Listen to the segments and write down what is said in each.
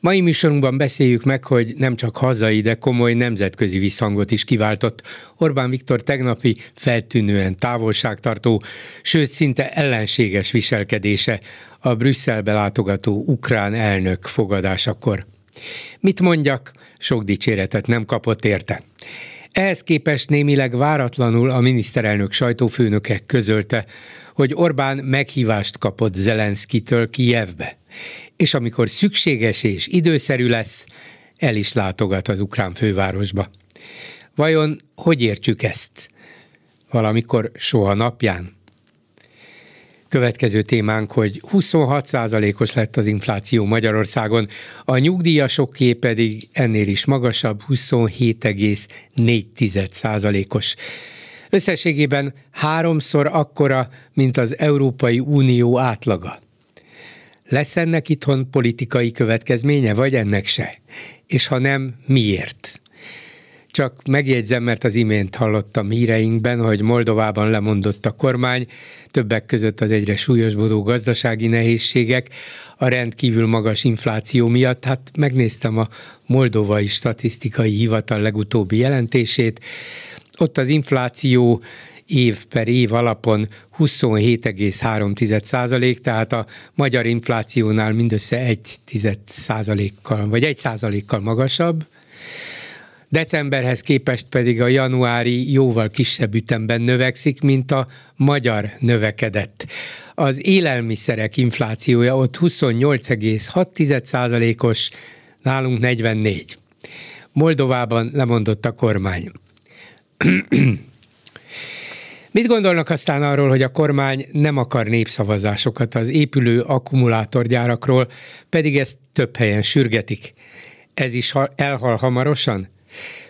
Mai műsorunkban beszéljük meg, hogy nem csak hazai, de komoly nemzetközi visszhangot is kiváltott Orbán Viktor tegnapi feltűnően távolságtartó, sőt szinte ellenséges viselkedése a Brüsszelbe látogató ukrán elnök fogadásakor. Mit mondjak, sok dicséretet nem kapott érte. Ehhez képest némileg váratlanul a miniszterelnök sajtófőnöke közölte, hogy Orbán meghívást kapott Zelenszkitől Kijevbe, és amikor szükséges és időszerű lesz, el is látogat az ukrán fővárosba. Vajon hogy értsük ezt? Valamikor soha napján? Következő témánk, hogy 26%-os lett az infláció Magyarországon, a nyugdíjasoké pedig ennél is magasabb, 27,4%-os. Összességében háromszor akkora, mint az Európai Unió átlaga. Lesz ennek itthon politikai következménye, vagy ennek se? És ha nem, miért? Csak megjegyzem, mert az imént hallottam híreinkben, hogy Moldovában lemondott a kormány, többek között az egyre súlyosbodó gazdasági nehézségek, a rendkívül magas infláció miatt. Hát megnéztem a Moldovai Statisztikai Hivatal legutóbbi jelentését, ott az infláció év per év alapon 27,3 százalék, tehát a magyar inflációnál mindössze 1 százalékkal, vagy 1 százalékkal magasabb. Decemberhez képest pedig a januári jóval kisebb ütemben növekszik, mint a magyar növekedett. Az élelmiszerek inflációja ott 28,6 százalékos, nálunk 44. Moldovában lemondott a kormány. Mit gondolnak aztán arról, hogy a kormány nem akar népszavazásokat az épülő akkumulátorgyárakról, pedig ezt több helyen sürgetik? Ez is elhal hamarosan?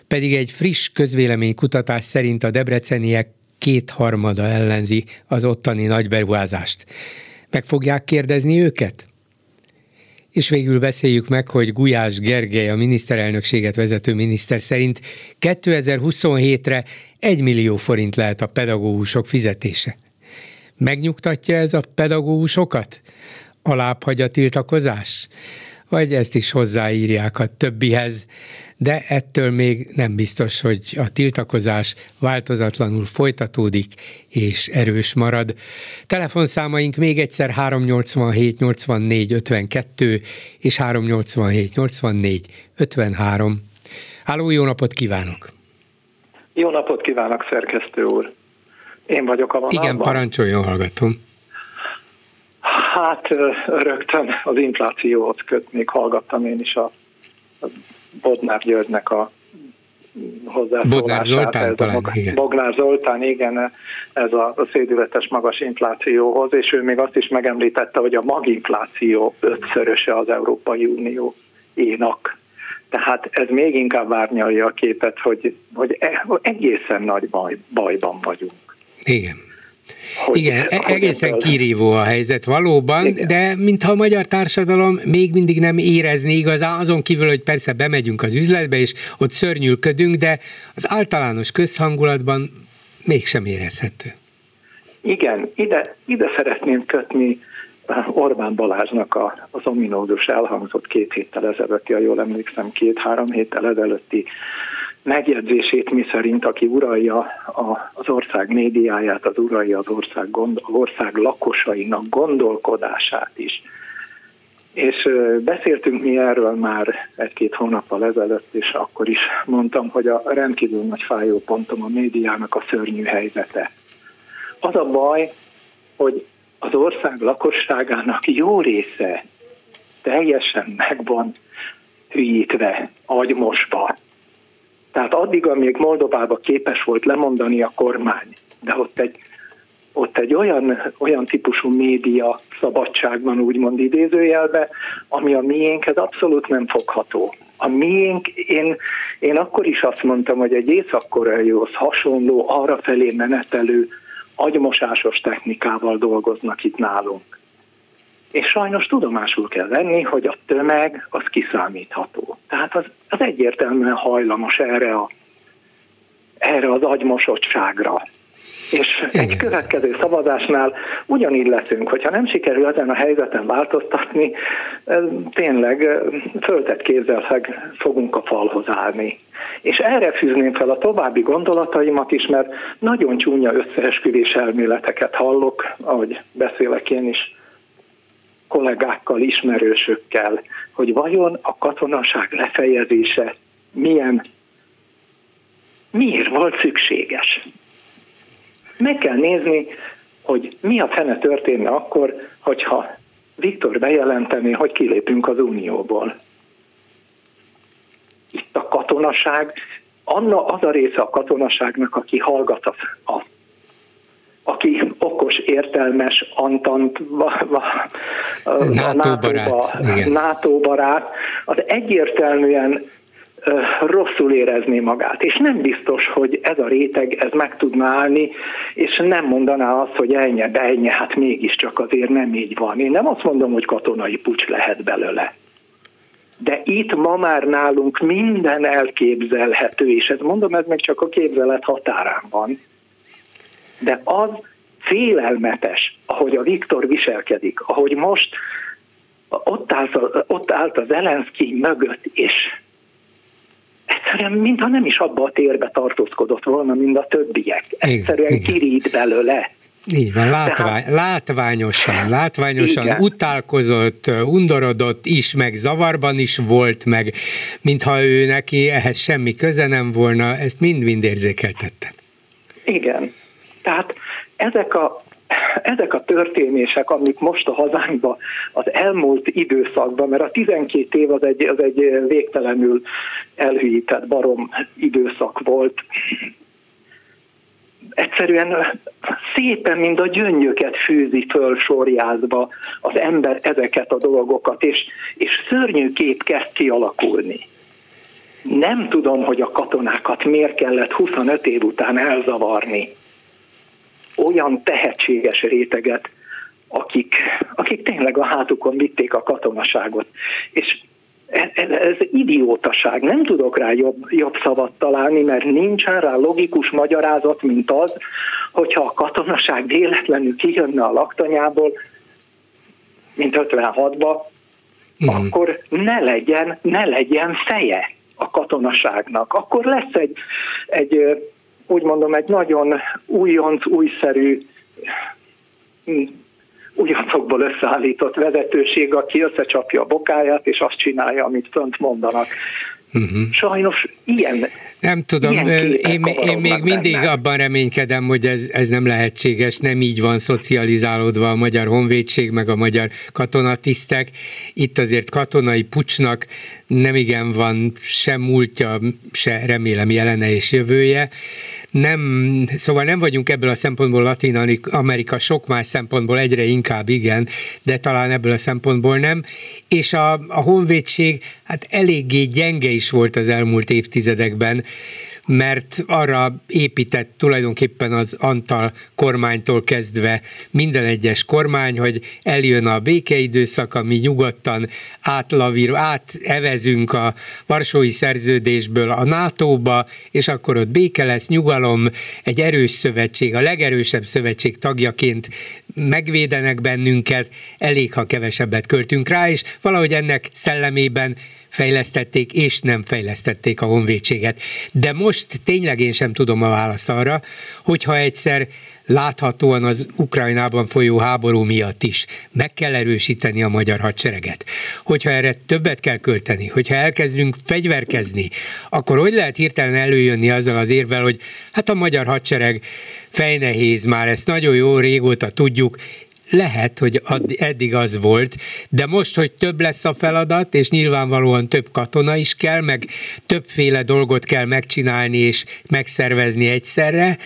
Pedig egy friss közvéleménykutatás szerint a debreceniek kétharmada ellenzi az ottani nagyberuházást. Meg fogják kérdezni őket? És végül beszéljük meg, hogy Gulyás Gergely, a miniszterelnökséget vezető miniszter szerint 2027-re 1 millió forint lehet a pedagógusok fizetése. Megnyugtatja ez a pedagógusokat? Alább hagy a tiltakozás? Vagy ezt is hozzáírják a többihez? De ettől még nem biztos, hogy a tiltakozás változatlanul folytatódik és erős marad. Telefonszámaink még egyszer 387 84 52 és 387 84 53. Háló, jó napot kívánok! Jó napot kívánok, szerkesztő úr! Én vagyok a vonalban. Igen, parancsoljon, hallgatom. Hát rögtön az inflációhoz kötnék, hallgattam én is a, a Bodnár Györgynek a hozzászólását. Bodnár Zoltán talán, a, igen. Bognár Zoltán, igen, ez a, a szédületes magas inflációhoz, és ő még azt is megemlítette, hogy a maginfláció ötszöröse az Európai Unió énak. Tehát ez még inkább várnyalja a képet, hogy, hogy e, egészen nagy baj, bajban vagyunk. Igen. Hogy, Igen, hogy e- egészen ebből... kirívó a helyzet valóban, Igen. de mintha a magyar társadalom még mindig nem érezné igazán, azon kívül, hogy persze bemegyünk az üzletbe, és ott szörnyűködünk, de az általános közhangulatban mégsem érezhető. Igen, ide, ide szeretném kötni Orbán Balázsnak a, az ominózus elhangzott két héttel ezelőtti, ha jól emlékszem, két-három héttel ezelőtti megjegyzését, mi szerint aki uralja a, az ország médiáját, az uralja az ország, gond, ország lakosainak gondolkodását is. És beszéltünk mi erről már egy-két hónappal ezelőtt, és akkor is mondtam, hogy a rendkívül nagy fájópontom a médiának a szörnyű helyzete. Az a baj, hogy az ország lakosságának jó része teljesen meg van hülyítve, agymosva, tehát addig, amíg Moldovába képes volt lemondani a kormány, de ott egy, ott egy olyan, olyan típusú média szabadság van, úgymond idézőjelbe, ami a miénk, ez abszolút nem fogható. A miénk, én, Én akkor is azt mondtam, hogy egy észak-koreaihoz hasonló, arra felé menetelő, agymosásos technikával dolgoznak itt nálunk. És sajnos tudomásul kell venni, hogy a tömeg az kiszámítható. Tehát az, az egyértelműen hajlamos erre, a, erre az agymosottságra. És Igen. egy következő szavazásnál ugyanígy leszünk, hogyha nem sikerül ezen a helyzeten változtatni, tényleg föltett kézzel fogunk a falhoz állni. És erre fűzném fel a további gondolataimat is, mert nagyon csúnya összeesküvés elméleteket hallok, ahogy beszélek én is kollégákkal, ismerősökkel, hogy vajon a katonaság lefejezése milyen, miért volt szükséges. Meg kell nézni, hogy mi a fene történne akkor, hogyha Viktor bejelenteni, hogy kilépünk az Unióból. Itt a katonaság, Anna az a része a katonaságnak, aki hallgat a, aki okos, értelmes, antant, NATO barát, NATO barát, az egyértelműen rosszul érezné magát. És nem biztos, hogy ez a réteg ez meg tudna állni, és nem mondaná azt, hogy ennyi, de ennyi, hát mégiscsak azért nem így van. Én nem azt mondom, hogy katonai pucs lehet belőle. De itt ma már nálunk minden elképzelhető, és ez mondom, ez meg csak a képzelet határán van. De az félelmetes, ahogy a Viktor viselkedik, ahogy most ott állt, ott állt az Zelenszky mögött, és egyszerűen mintha nem is abba a térbe tartózkodott volna, mint a többiek. Egyszerűen igen, kirít belőle. Így van, látvány, Tehát, látványosan, látványosan igen. utálkozott, undorodott is, meg zavarban is volt, meg mintha ő neki ehhez semmi köze nem volna, ezt mind-mind érzékeltette. Igen. Tehát ezek a ezek a történések, amik most a hazánkban az elmúlt időszakban, mert a 12 év az egy, az egy végtelenül elhűített barom időszak volt, egyszerűen szépen, mint a gyöngyöket fűzi föl sorjázva az ember ezeket a dolgokat, és, és szörnyű kép kezd kialakulni. Nem tudom, hogy a katonákat miért kellett 25 év után elzavarni olyan tehetséges réteget, akik, akik tényleg a hátukon vitték a katonaságot. És ez, ez, ez idiótaság, nem tudok rá jobb, jobb szavat találni, mert nincsen rá logikus magyarázat, mint az, hogyha a katonaság véletlenül kijönne a laktanyából, mint 56-ba, mm. akkor ne legyen, ne legyen feje a katonaságnak. Akkor lesz egy, egy úgy mondom, egy nagyon újonc, újszerű hm, újoncokból összeállított vezetőség, aki összecsapja a bokáját, és azt csinálja, amit fönt mondanak. Uh-huh. Sajnos ilyen. Nem tudom, ilyen én, én még mindig benne. abban reménykedem, hogy ez, ez nem lehetséges, nem így van szocializálódva a magyar honvédség, meg a magyar katonatisztek. Itt azért katonai pucsnak nem igen van sem múltja, se remélem jelene és jövője nem, szóval nem vagyunk ebből a szempontból Latin Amerika, sok más szempontból egyre inkább igen, de talán ebből a szempontból nem. És a, a honvédség hát eléggé gyenge is volt az elmúlt évtizedekben, mert arra épített tulajdonképpen az Antal kormánytól kezdve minden egyes kormány, hogy eljön a békeidőszak, ami nyugodtan átlavír, átevezünk a Varsói Szerződésből a NATO-ba, és akkor ott béke lesz, nyugalom, egy erős szövetség, a legerősebb szövetség tagjaként megvédenek bennünket, elég, ha kevesebbet költünk rá, és valahogy ennek szellemében fejlesztették és nem fejlesztették a honvédséget. De most tényleg én sem tudom a választ arra, hogyha egyszer láthatóan az Ukrajnában folyó háború miatt is meg kell erősíteni a magyar hadsereget. Hogyha erre többet kell költeni, hogyha elkezdünk fegyverkezni, akkor hogy lehet hirtelen előjönni azzal az érvel, hogy hát a magyar hadsereg fejnehéz, már ezt nagyon jó régóta tudjuk, lehet, hogy eddig az volt, de most, hogy több lesz a feladat, és nyilvánvalóan több katona is kell, meg többféle dolgot kell megcsinálni és megszervezni egyszerre,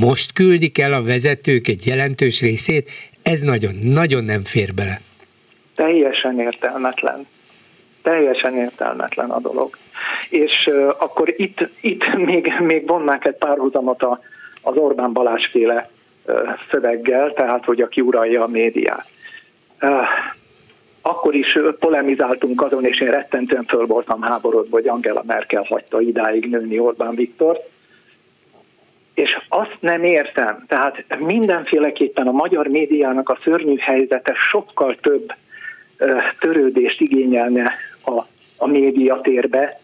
most küldik el a vezetők egy jelentős részét, ez nagyon, nagyon nem fér bele. Teljesen értelmetlen. Teljesen értelmetlen a dolog. És uh, akkor itt, itt még, még vonnák egy párhuzamot az Orbán Balázs féle szöveggel, tehát hogy aki uralja a médiát. Akkor is polemizáltunk azon, és én rettentően föl voltam háborodva, hogy Angela Merkel hagyta idáig nőni Orbán Viktor. És azt nem értem, tehát mindenféleképpen a magyar médiának a szörnyű helyzete sokkal több törődést igényelne a, a médiatérbe,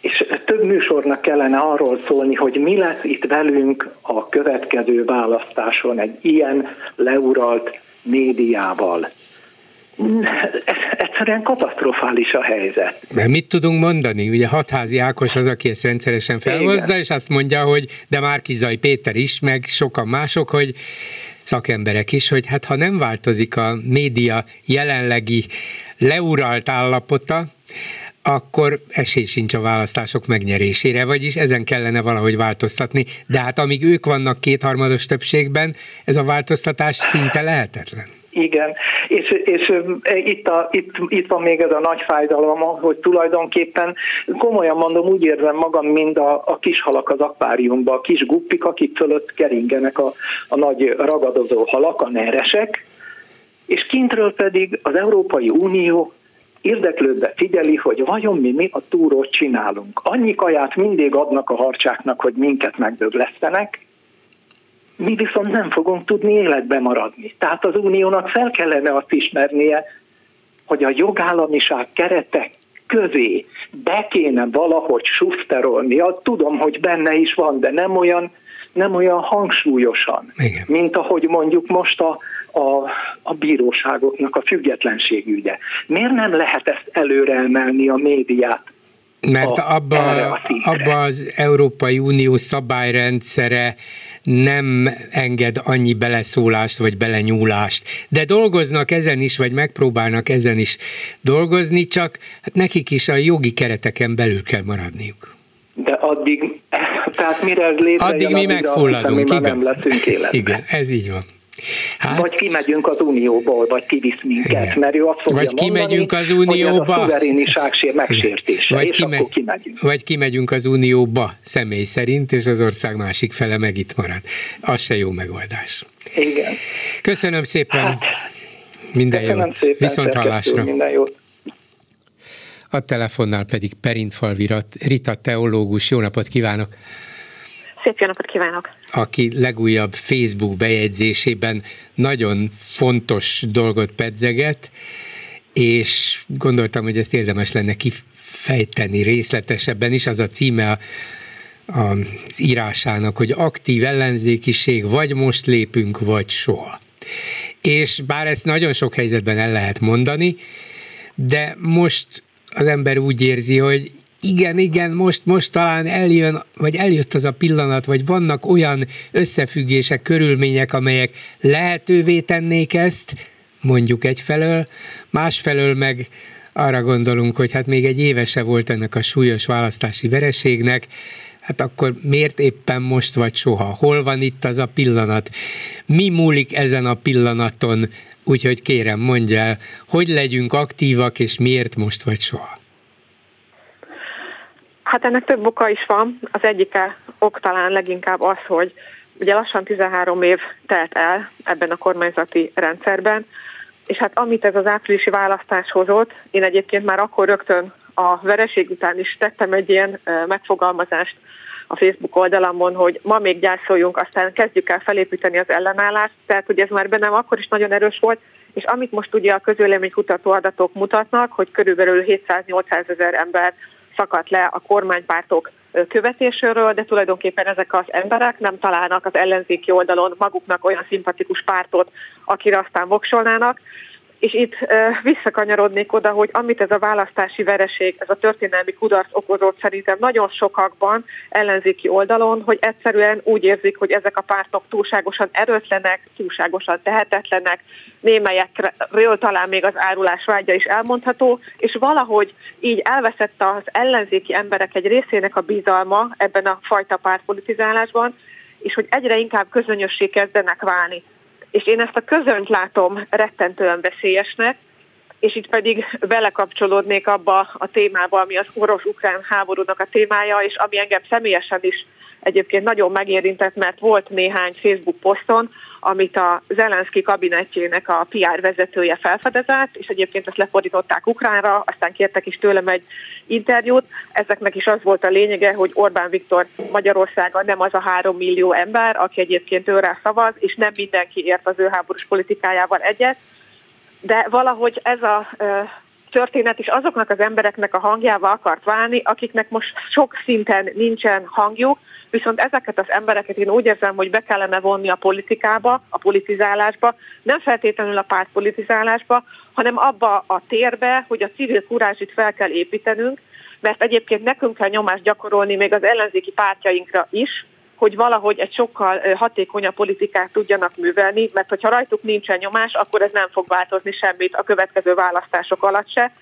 és több műsornak kellene arról szólni, hogy mi lesz itt velünk a következő választáson egy ilyen leuralt médiával egyszerűen katasztrofális a helyzet. Mert mit tudunk mondani? Ugye Hatházi Ákos az, aki ezt rendszeresen felhozza, Igen. és azt mondja, hogy de Márkizai Péter is, meg sokan mások, hogy szakemberek is, hogy hát ha nem változik a média jelenlegi leuralt állapota, akkor esély sincs a választások megnyerésére, vagyis ezen kellene valahogy változtatni. De hát amíg ők vannak kétharmados többségben, ez a változtatás szinte lehetetlen. Igen, és, és itt, a, itt, itt van még ez a nagy fájdalom, hogy tulajdonképpen komolyan mondom, úgy érzem magam, mint a, a kis halak az akváriumban, a kis guppik, akik fölött keringenek a, a nagy ragadozó halak, a neresek, és kintről pedig az Európai Unió érdeklődve figyeli, hogy vajon mi, mi a túrót csinálunk. Annyi kaját mindig adnak a harcsáknak, hogy minket megdöglesztenek, mi viszont nem fogunk tudni életbe maradni. Tehát az uniónak fel kellene azt ismernie, hogy a jogállamiság keretek közé be kéne valahogy suszterolni. Tudom, hogy benne is van, de nem olyan, nem olyan hangsúlyosan, Igen. mint ahogy mondjuk most a, a, a bíróságoknak a függetlenségügye. Miért nem lehet ezt előre emelni a médiát? Mert a, abba, abba az Európai Unió szabályrendszere nem enged annyi beleszólást vagy belenyúlást. De dolgoznak ezen is, vagy megpróbálnak ezen is dolgozni, csak hát nekik is a jogi kereteken belül kell maradniuk. De addig, tehát mire ez létrejön, addig mi megfulladunk, igaz? nem leszünk életben. Igen, ez így van. Hát, vagy kimegyünk az Unióból, vagy kivisz minket, igen. mert ő azt fogja vagy kimegyünk mondani, az Unióba, hogy ez a szuveréniság megsértése, vagy és kime, akkor kimegyünk. Vagy kimegyünk az Unióba személy szerint, és az ország másik fele meg itt marad. Az se jó megoldás. Igen. Köszönöm szépen. Hát, minden jót. Szépen, Viszont hallásra. Minden jót. A telefonnál pedig Perintfalvi Rita teológus. Jó napot kívánok! Szép jó napot kívánok! Aki legújabb Facebook bejegyzésében nagyon fontos dolgot pedzeget, és gondoltam, hogy ezt érdemes lenne kifejteni részletesebben is, az a címe a, az írásának, hogy aktív ellenzékiség, vagy most lépünk, vagy soha. És bár ezt nagyon sok helyzetben el lehet mondani, de most az ember úgy érzi, hogy igen, igen, most, most talán eljön, vagy eljött az a pillanat, vagy vannak olyan összefüggések, körülmények, amelyek lehetővé tennék ezt, mondjuk egyfelől, másfelől meg arra gondolunk, hogy hát még egy évese volt ennek a súlyos választási vereségnek, hát akkor miért éppen most vagy soha? Hol van itt az a pillanat? Mi múlik ezen a pillanaton? Úgyhogy kérem, mondja el, hogy legyünk aktívak, és miért most vagy soha? Hát ennek több oka is van. Az egyike ok talán leginkább az, hogy ugye lassan 13 év telt el ebben a kormányzati rendszerben, és hát amit ez az áprilisi választás hozott, én egyébként már akkor rögtön a vereség után is tettem egy ilyen megfogalmazást a Facebook oldalamon, hogy ma még gyászoljunk, aztán kezdjük el felépíteni az ellenállást, tehát hogy ez már bennem akkor is nagyon erős volt, és amit most ugye a közvéleménykutató adatok mutatnak, hogy körülbelül 700-800 ezer ember szakadt le a kormánypártok követéséről, de tulajdonképpen ezek az emberek nem találnak az ellenzéki oldalon maguknak olyan szimpatikus pártot, akire aztán voksolnának, és itt visszakanyarodnék oda, hogy amit ez a választási vereség, ez a történelmi kudarc okozott szerintem nagyon sokakban ellenzéki oldalon, hogy egyszerűen úgy érzik, hogy ezek a pártok túlságosan erőtlenek, túlságosan tehetetlenek, némelyekről talán még az árulás vágya is elmondható, és valahogy így elveszett az ellenzéki emberek egy részének a bizalma ebben a fajta pártpolitizálásban, és hogy egyre inkább közönössé kezdenek válni és én ezt a közönt látom rettentően veszélyesnek, és itt pedig belekapcsolódnék abba a témába, ami az orosz-ukrán háborúnak a témája, és ami engem személyesen is egyébként nagyon megérintett, mert volt néhány Facebook poszton, amit a Zelenszky kabinetjének a PR vezetője felfedezett, és egyébként ezt lefordították ukránra, aztán kértek is tőlem egy interjút. Ezeknek is az volt a lényege, hogy Orbán Viktor Magyarországa nem az a három millió ember, aki egyébként őre szavaz, és nem mindenki ért az ő háborús politikájával egyet, de valahogy ez a történet is azoknak az embereknek a hangjával akart válni, akiknek most sok szinten nincsen hangjuk, viszont ezeket az embereket én úgy érzem, hogy be kellene vonni a politikába, a politizálásba, nem feltétlenül a pártpolitizálásba, hanem abba a térbe, hogy a civil kurázsit fel kell építenünk, mert egyébként nekünk kell nyomást gyakorolni még az ellenzéki pártjainkra is, hogy valahogy egy sokkal hatékonyabb politikát tudjanak művelni, mert hogyha rajtuk nincsen nyomás, akkor ez nem fog változni semmit a következő választások alatt se.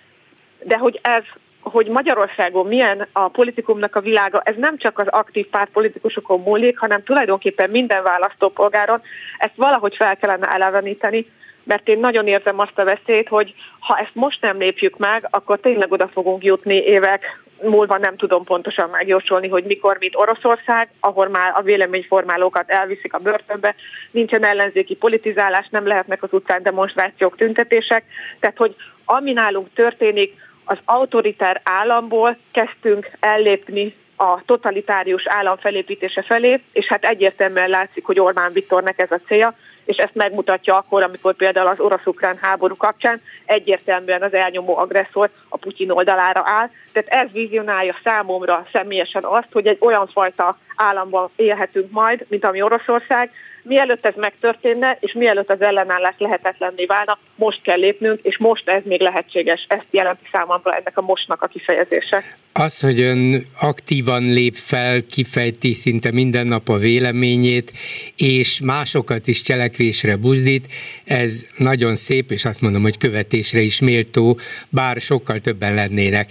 De hogy ez hogy Magyarországon milyen a politikumnak a világa, ez nem csak az aktív pártpolitikusokon múlik, hanem tulajdonképpen minden választópolgáron, ezt valahogy fel kellene eleveníteni, mert én nagyon érzem azt a veszélyt, hogy ha ezt most nem lépjük meg, akkor tényleg oda fogunk jutni évek múlva nem tudom pontosan megjósolni, hogy mikor, mint Oroszország, ahol már a véleményformálókat elviszik a börtönbe, nincsen ellenzéki politizálás, nem lehetnek az utcán demonstrációk, tüntetések, tehát hogy ami nálunk történik, az autoritár államból kezdtünk ellépni a totalitárius állam felépítése felé, és hát egyértelműen látszik, hogy Orbán Viktornek ez a célja, és ezt megmutatja akkor, amikor például az orosz-ukrán háború kapcsán egyértelműen az elnyomó agresszor a Putyin oldalára áll. Tehát ez vizionálja számomra személyesen azt, hogy egy olyan fajta államban élhetünk majd, mint ami Oroszország, mielőtt ez megtörténne, és mielőtt az ellenállás lehetetlenné válna, most kell lépnünk, és most ez még lehetséges. Ezt jelenti számomra ennek a mostnak a kifejezése. Az, hogy ön aktívan lép fel, kifejti szinte minden nap a véleményét, és másokat is cselekvésre buzdít, ez nagyon szép, és azt mondom, hogy követésre is méltó, bár sokkal többen lennének.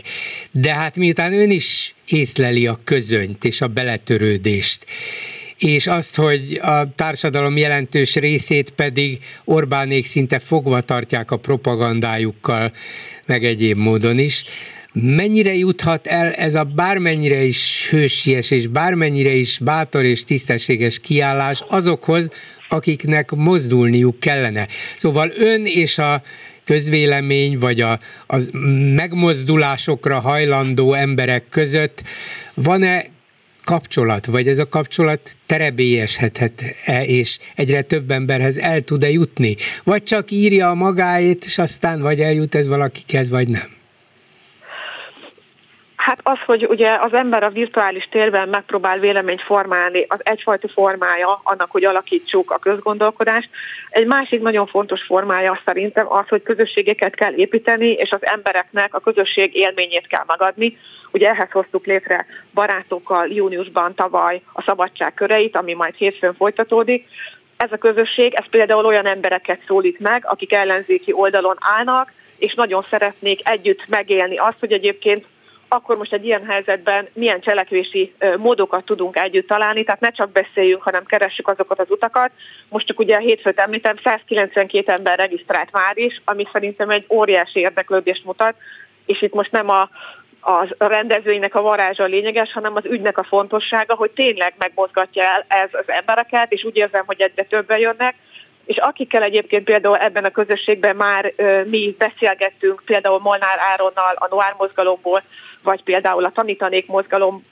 De hát miután ön is észleli a közönyt és a beletörődést, és azt, hogy a társadalom jelentős részét pedig Orbánék szinte fogva tartják a propagandájukkal, meg egyéb módon is. Mennyire juthat el ez a bármennyire is hősies és bármennyire is bátor és tisztességes kiállás azokhoz, akiknek mozdulniuk kellene. Szóval ön és a közvélemény, vagy a, a megmozdulásokra hajlandó emberek között van-e kapcsolat, vagy ez a kapcsolat terebélyeshethet-e, és egyre több emberhez el tud-e jutni? Vagy csak írja a magáét, és aztán vagy eljut ez valakikhez, vagy nem? Hát az, hogy ugye az ember a virtuális térben megpróbál véleményt formálni, az egyfajta formája annak, hogy alakítsuk a közgondolkodást. Egy másik nagyon fontos formája szerintem az, hogy közösségeket kell építeni, és az embereknek a közösség élményét kell megadni. Ugye ehhez hoztuk létre barátokkal júniusban tavaly a szabadság köreit, ami majd hétfőn folytatódik. Ez a közösség, ez például olyan embereket szólít meg, akik ellenzéki oldalon állnak, és nagyon szeretnék együtt megélni azt, hogy egyébként akkor most egy ilyen helyzetben milyen cselekvési módokat tudunk együtt találni, tehát ne csak beszéljünk, hanem keressük azokat az utakat. Most csak ugye a hétfőt említem, 192 ember regisztrált már is, ami szerintem egy óriási érdeklődést mutat, és itt most nem a, a rendezőinek a varázsa lényeges, hanem az ügynek a fontossága, hogy tényleg megmozgatja el ez az embereket, és úgy érzem, hogy egyre többen jönnek, és akikkel egyébként például ebben a közösségben már mi beszélgettünk, például Molnár Áronnal a Noár mozgalomból, vagy például a tanítanék mozgalom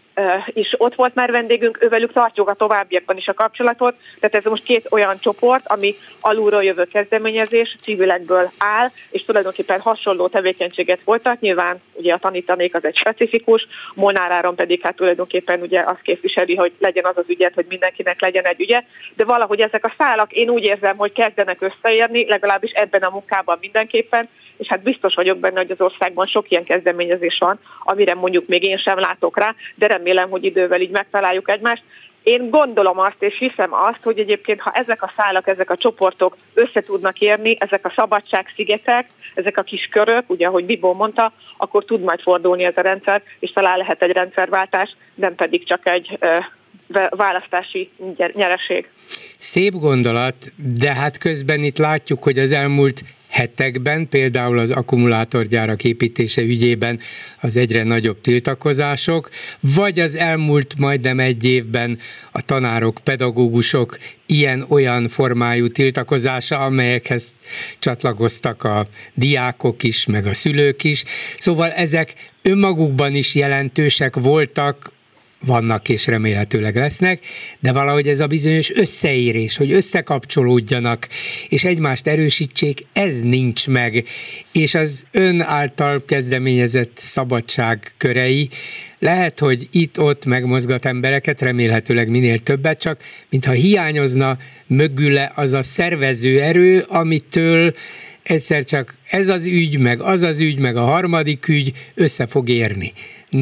is ott volt már vendégünk, ővelük tartjuk a továbbiakban is a kapcsolatot, tehát ez most két olyan csoport, ami alulról jövő kezdeményezés, civilekből áll, és tulajdonképpen hasonló tevékenységet folytat, nyilván ugye a tanítanék az egy specifikus, Molnár Áron pedig hát tulajdonképpen ugye azt képviseli, hogy legyen az az ügyet, hogy mindenkinek legyen egy ügye, de valahogy ezek a szálak én úgy érzem, hogy kezdenek összeérni, legalábbis ebben a munkában mindenképpen, és hát biztos vagyok benne, hogy az országban sok ilyen kezdeményezés van, amire mondjuk még én sem látok rá, de remélem, hogy idővel így megtaláljuk egymást. Én gondolom azt, és hiszem azt, hogy egyébként, ha ezek a szálak, ezek a csoportok össze tudnak érni, ezek a szabadságszigetek, ezek a kis körök, ugye, ahogy Bibó mondta, akkor tud majd fordulni ez a rendszer, és talán lehet egy rendszerváltás, nem pedig csak egy választási nyereség. Szép gondolat, de hát közben itt látjuk, hogy az elmúlt hetekben, például az akkumulátorgyárak építése ügyében az egyre nagyobb tiltakozások, vagy az elmúlt majdnem egy évben a tanárok, pedagógusok ilyen-olyan formájú tiltakozása, amelyekhez csatlakoztak a diákok is, meg a szülők is. Szóval ezek önmagukban is jelentősek voltak vannak és remélhetőleg lesznek, de valahogy ez a bizonyos összeérés, hogy összekapcsolódjanak és egymást erősítsék, ez nincs meg. És az ön által kezdeményezett szabadság körei lehet, hogy itt-ott megmozgat embereket, remélhetőleg minél többet, csak mintha hiányozna mögüle az a szervező erő, amitől egyszer csak ez az ügy, meg az az ügy, meg a harmadik ügy össze fog érni.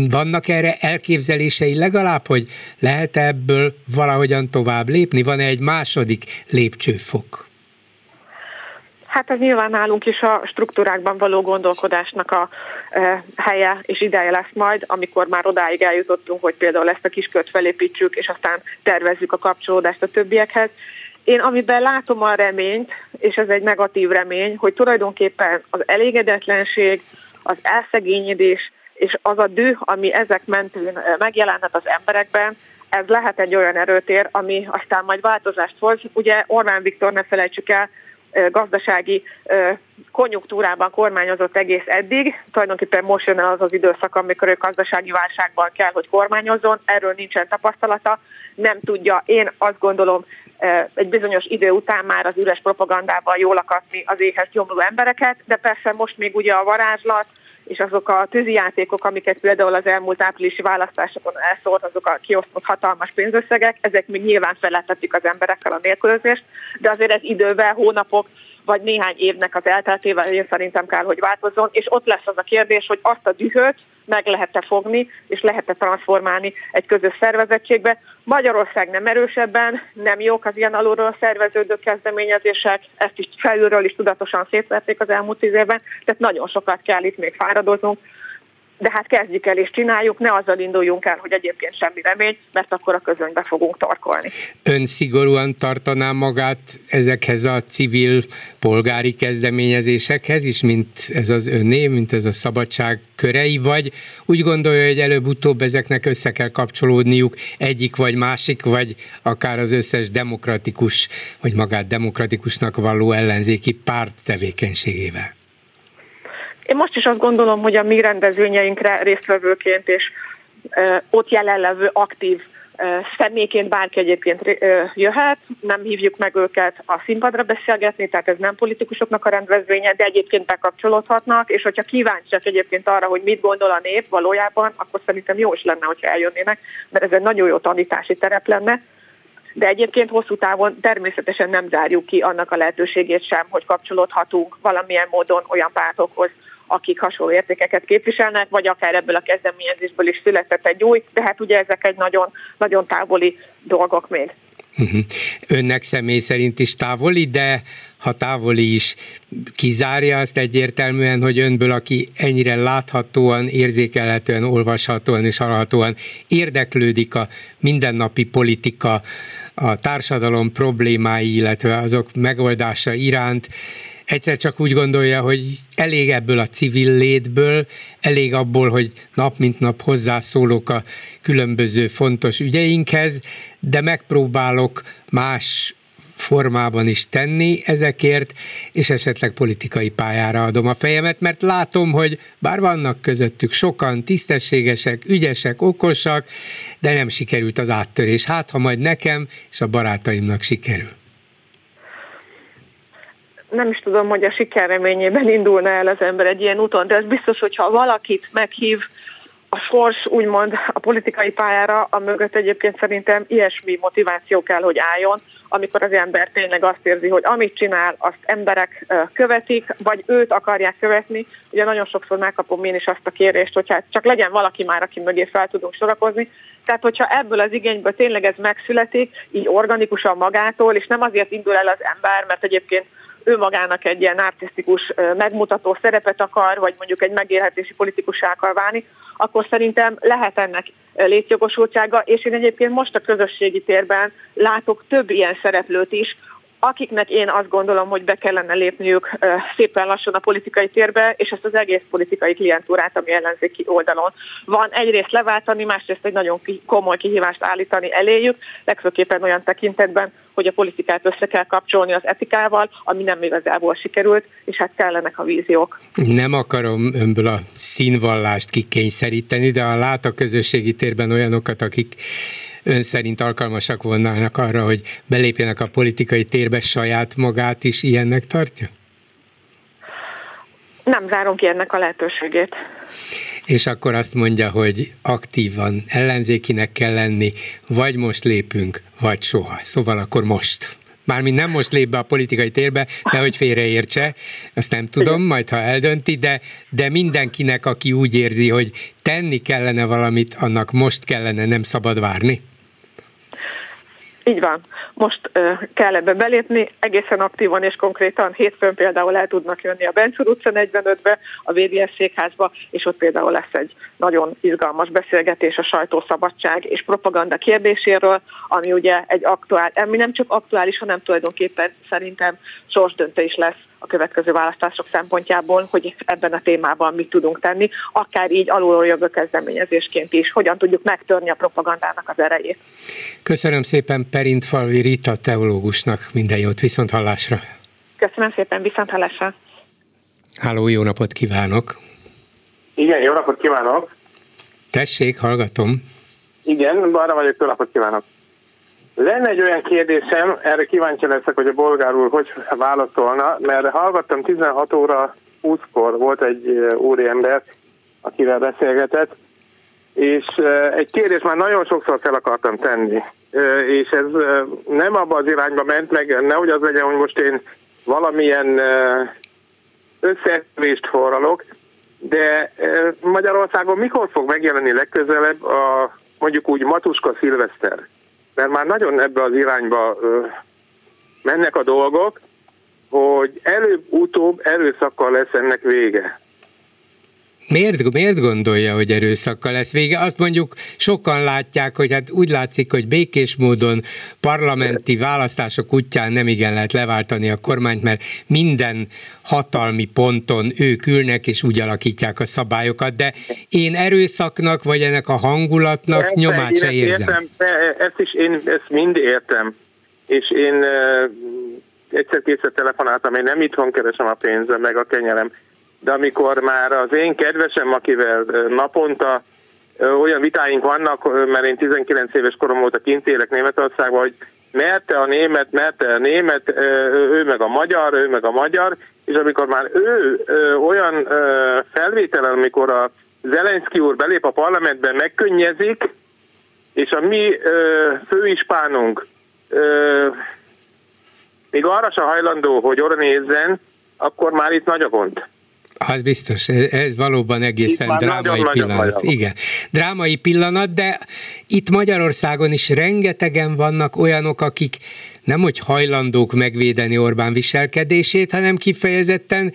Vannak erre elképzelései legalább, hogy lehet ebből valahogyan tovább lépni? Van-e egy második lépcsőfok? Hát ez nyilván nálunk is a struktúrákban való gondolkodásnak a e, helye és ideje lesz majd, amikor már odáig eljutottunk, hogy például ezt a kisköt felépítsük, és aztán tervezzük a kapcsolódást a többiekhez. Én amiben látom a reményt, és ez egy negatív remény, hogy tulajdonképpen az elégedetlenség, az elszegényedés, és az a düh, ami ezek mentén megjelenhet az emberekben, ez lehet egy olyan erőtér, ami aztán majd változást hoz. Ugye Orbán Viktor, ne felejtsük el, gazdasági konjunktúrában kormányozott egész eddig. Tulajdonképpen most jön el az az időszak, amikor ő gazdasági válságban kell, hogy kormányozzon. Erről nincsen tapasztalata, nem tudja. Én azt gondolom, egy bizonyos idő után már az üres propagandával jól akadni az éhes gyomló embereket, de persze most még ugye a varázslat, és azok a tűzijátékok, amiket például az elmúlt áprilisi választásokon elszólt, azok a kiosztott hatalmas pénzösszegek, ezek még nyilván feleltetik az emberekkel a nélkülözést, de azért ez idővel, hónapok, vagy néhány évnek az elteltével én szerintem kell, hogy változzon, és ott lesz az a kérdés, hogy azt a dühöt meg lehet-e fogni, és lehet-e transformálni egy közös szervezettségbe. Magyarország nem erősebben, nem jók az ilyen alulról szerveződő kezdeményezések, ezt is felülről is tudatosan szétverték az elmúlt tíz évben, tehát nagyon sokat kell itt még fáradoznunk, de hát kezdjük el és csináljuk, ne azzal induljunk el, hogy egyébként semmi remény, mert akkor a közönybe fogunk tarkolni. Ön szigorúan tartaná magát ezekhez a civil polgári kezdeményezésekhez is, mint ez az önné, mint ez a szabadság körei, vagy úgy gondolja, hogy előbb-utóbb ezeknek össze kell kapcsolódniuk egyik vagy másik, vagy akár az összes demokratikus, vagy magát demokratikusnak való ellenzéki párt tevékenységével? Én most is azt gondolom, hogy a mi rendezvényeinkre résztvevőként és ott jelenlevő aktív személyként bárki egyébként jöhet, nem hívjuk meg őket a színpadra beszélgetni, tehát ez nem politikusoknak a rendezvénye, de egyébként bekapcsolódhatnak, és hogyha kíváncsiak egyébként arra, hogy mit gondol a nép valójában, akkor szerintem jó is lenne, hogyha eljönnének, mert ez egy nagyon jó tanítási terep lenne. De egyébként hosszú távon természetesen nem zárjuk ki annak a lehetőségét sem, hogy kapcsolódhatunk valamilyen módon olyan pártokhoz, akik hasonló értékeket képviselnek, vagy akár ebből a kezdeményezésből is született egy új, de hát ugye ezek egy nagyon, nagyon távoli dolgok még. Uh-huh. Önnek személy szerint is távoli, de ha távoli is kizárja azt egyértelműen, hogy önből, aki ennyire láthatóan, érzékelhetően, olvashatóan és hallhatóan érdeklődik a mindennapi politika, a társadalom problémái, illetve azok megoldása iránt, egyszer csak úgy gondolja, hogy elég ebből a civil létből, elég abból, hogy nap mint nap hozzászólok a különböző fontos ügyeinkhez, de megpróbálok más formában is tenni ezekért, és esetleg politikai pályára adom a fejemet, mert látom, hogy bár vannak közöttük sokan tisztességesek, ügyesek, okosak, de nem sikerült az áttörés. Hát, ha majd nekem és a barátaimnak sikerül nem is tudom, hogy a siker reményében indulna el az ember egy ilyen úton, de ez biztos, hogyha valakit meghív a sors úgymond a politikai pályára, a mögött egyébként szerintem ilyesmi motiváció kell, hogy álljon, amikor az ember tényleg azt érzi, hogy amit csinál, azt emberek követik, vagy őt akarják követni. Ugye nagyon sokszor megkapom én is azt a kérést, hogy hát csak legyen valaki már, aki mögé fel tudunk sorakozni. Tehát, hogyha ebből az igényből tényleg ez megszületik, így organikusan magától, és nem azért indul el az ember, mert egyébként ő magának egy ilyen artistikus megmutató szerepet akar, vagy mondjuk egy megélhetési politikussá akar válni, akkor szerintem lehet ennek létjogosultsága, és én egyébként most a közösségi térben látok több ilyen szereplőt is, akiknek én azt gondolom, hogy be kellene lépniük szépen lassan a politikai térbe, és ezt az egész politikai klientúrát, ami ellenzéki oldalon van, egyrészt leváltani, másrészt egy nagyon komoly kihívást állítani eléjük, legfőképpen olyan tekintetben, hogy a politikát össze kell kapcsolni az etikával, ami nem igazából sikerült, és hát kellenek a víziók. Nem akarom önből a színvallást kikényszeríteni, de a lát a közösségi térben olyanokat, akik ön szerint alkalmasak volnának arra, hogy belépjenek a politikai térbe saját magát is ilyennek tartja? Nem zárom ki ennek a lehetőségét. És akkor azt mondja, hogy aktívan ellenzékinek kell lenni, vagy most lépünk, vagy soha. Szóval akkor most. Mármint nem most lép be a politikai térbe, de hogy félreértse, azt nem tudom, majd ha eldönti, de, de mindenkinek, aki úgy érzi, hogy tenni kellene valamit, annak most kellene, nem szabad várni. Így van. Most uh, kell ebbe belépni, egészen aktívan és konkrétan hétfőn például el tudnak jönni a Bencsur utca 45-be, a VDS székházba, és ott például lesz egy nagyon izgalmas beszélgetés a sajtószabadság és propaganda kérdéséről, ami ugye egy aktuál, ami nem csak aktuális, hanem tulajdonképpen szerintem sorsdöntő is lesz a következő választások szempontjából, hogy ebben a témában mit tudunk tenni, akár így alulról jövő kezdeményezésként is, hogyan tudjuk megtörni a propagandának az erejét. Köszönöm szépen Perintfalvi Rita teológusnak, minden jót, viszont hallásra. Köszönöm szépen, viszont hallásra. Háló, jó napot kívánok! Igen, jó napot kívánok! Tessék, hallgatom. Igen, arra vagyok, jó napot kívánok! Lenne egy olyan kérdésem, erre kíváncsi leszek, hogy a bolgár úr hogy válaszolna, mert hallgattam 16 óra 20-kor volt egy úriember, akivel beszélgetett, és egy kérdés már nagyon sokszor fel akartam tenni, és ez nem abba az irányba ment, meg nehogy az legyen, hogy most én valamilyen összetvést forralok, de Magyarországon mikor fog megjelenni legközelebb a mondjuk úgy Matuska Szilveszter? Mert már nagyon ebbe az irányba mennek a dolgok, hogy előbb-utóbb erőszakkal lesz ennek vége. Miért, miért gondolja, hogy erőszakkal lesz vége? Azt mondjuk sokan látják, hogy hát úgy látszik, hogy békés módon parlamenti választások útján nem igen lehet leváltani a kormányt, mert minden hatalmi ponton ők ülnek és úgy alakítják a szabályokat, de én erőszaknak, vagy ennek a hangulatnak Persze, nyomát se érzem. Értem, ezt is én ezt mind értem, és én egyszer-kétszer telefonáltam, én nem itthon keresem a pénzem, meg a kenyerem, de amikor már az én kedvesem, akivel naponta olyan vitáink vannak, mert én 19 éves korom óta kint élek Németországban, hogy merte a német, merte a német, ő meg a magyar, ő meg a magyar, és amikor már ő olyan felvételen, amikor a Zelenszky úr belép a parlamentbe, megkönnyezik, és a mi főispánunk még arra se hajlandó, hogy oda nézzen, akkor már itt nagy a gond. Az biztos, ez valóban egészen drámai pillanat. Nagyon Igen, drámai pillanat, de itt Magyarországon is rengetegen vannak olyanok, akik nem hogy hajlandók megvédeni Orbán viselkedését, hanem kifejezetten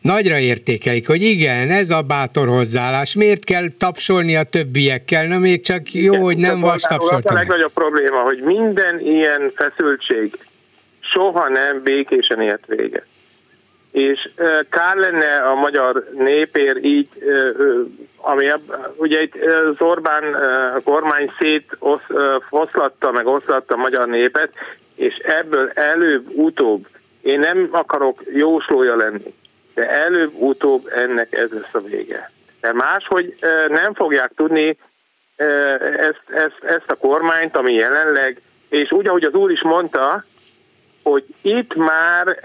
nagyra értékelik, hogy igen, ez a bátor hozzáállás, miért kell tapsolni a többiekkel, na még csak jó, igen, hogy nem vas tapsoltam. A legnagyobb probléma, hogy minden ilyen feszültség soha nem békésen ért véget és kár lenne a magyar népér így, ami ugye itt az Orbán kormány szét oszlatta, meg oszlatta a magyar népet, és ebből előbb-utóbb, én nem akarok jóslója lenni, de előbb-utóbb ennek ez lesz a vége. Mert máshogy nem fogják tudni ezt, ezt, ezt a kormányt, ami jelenleg, és úgy, ahogy az úr is mondta, hogy itt már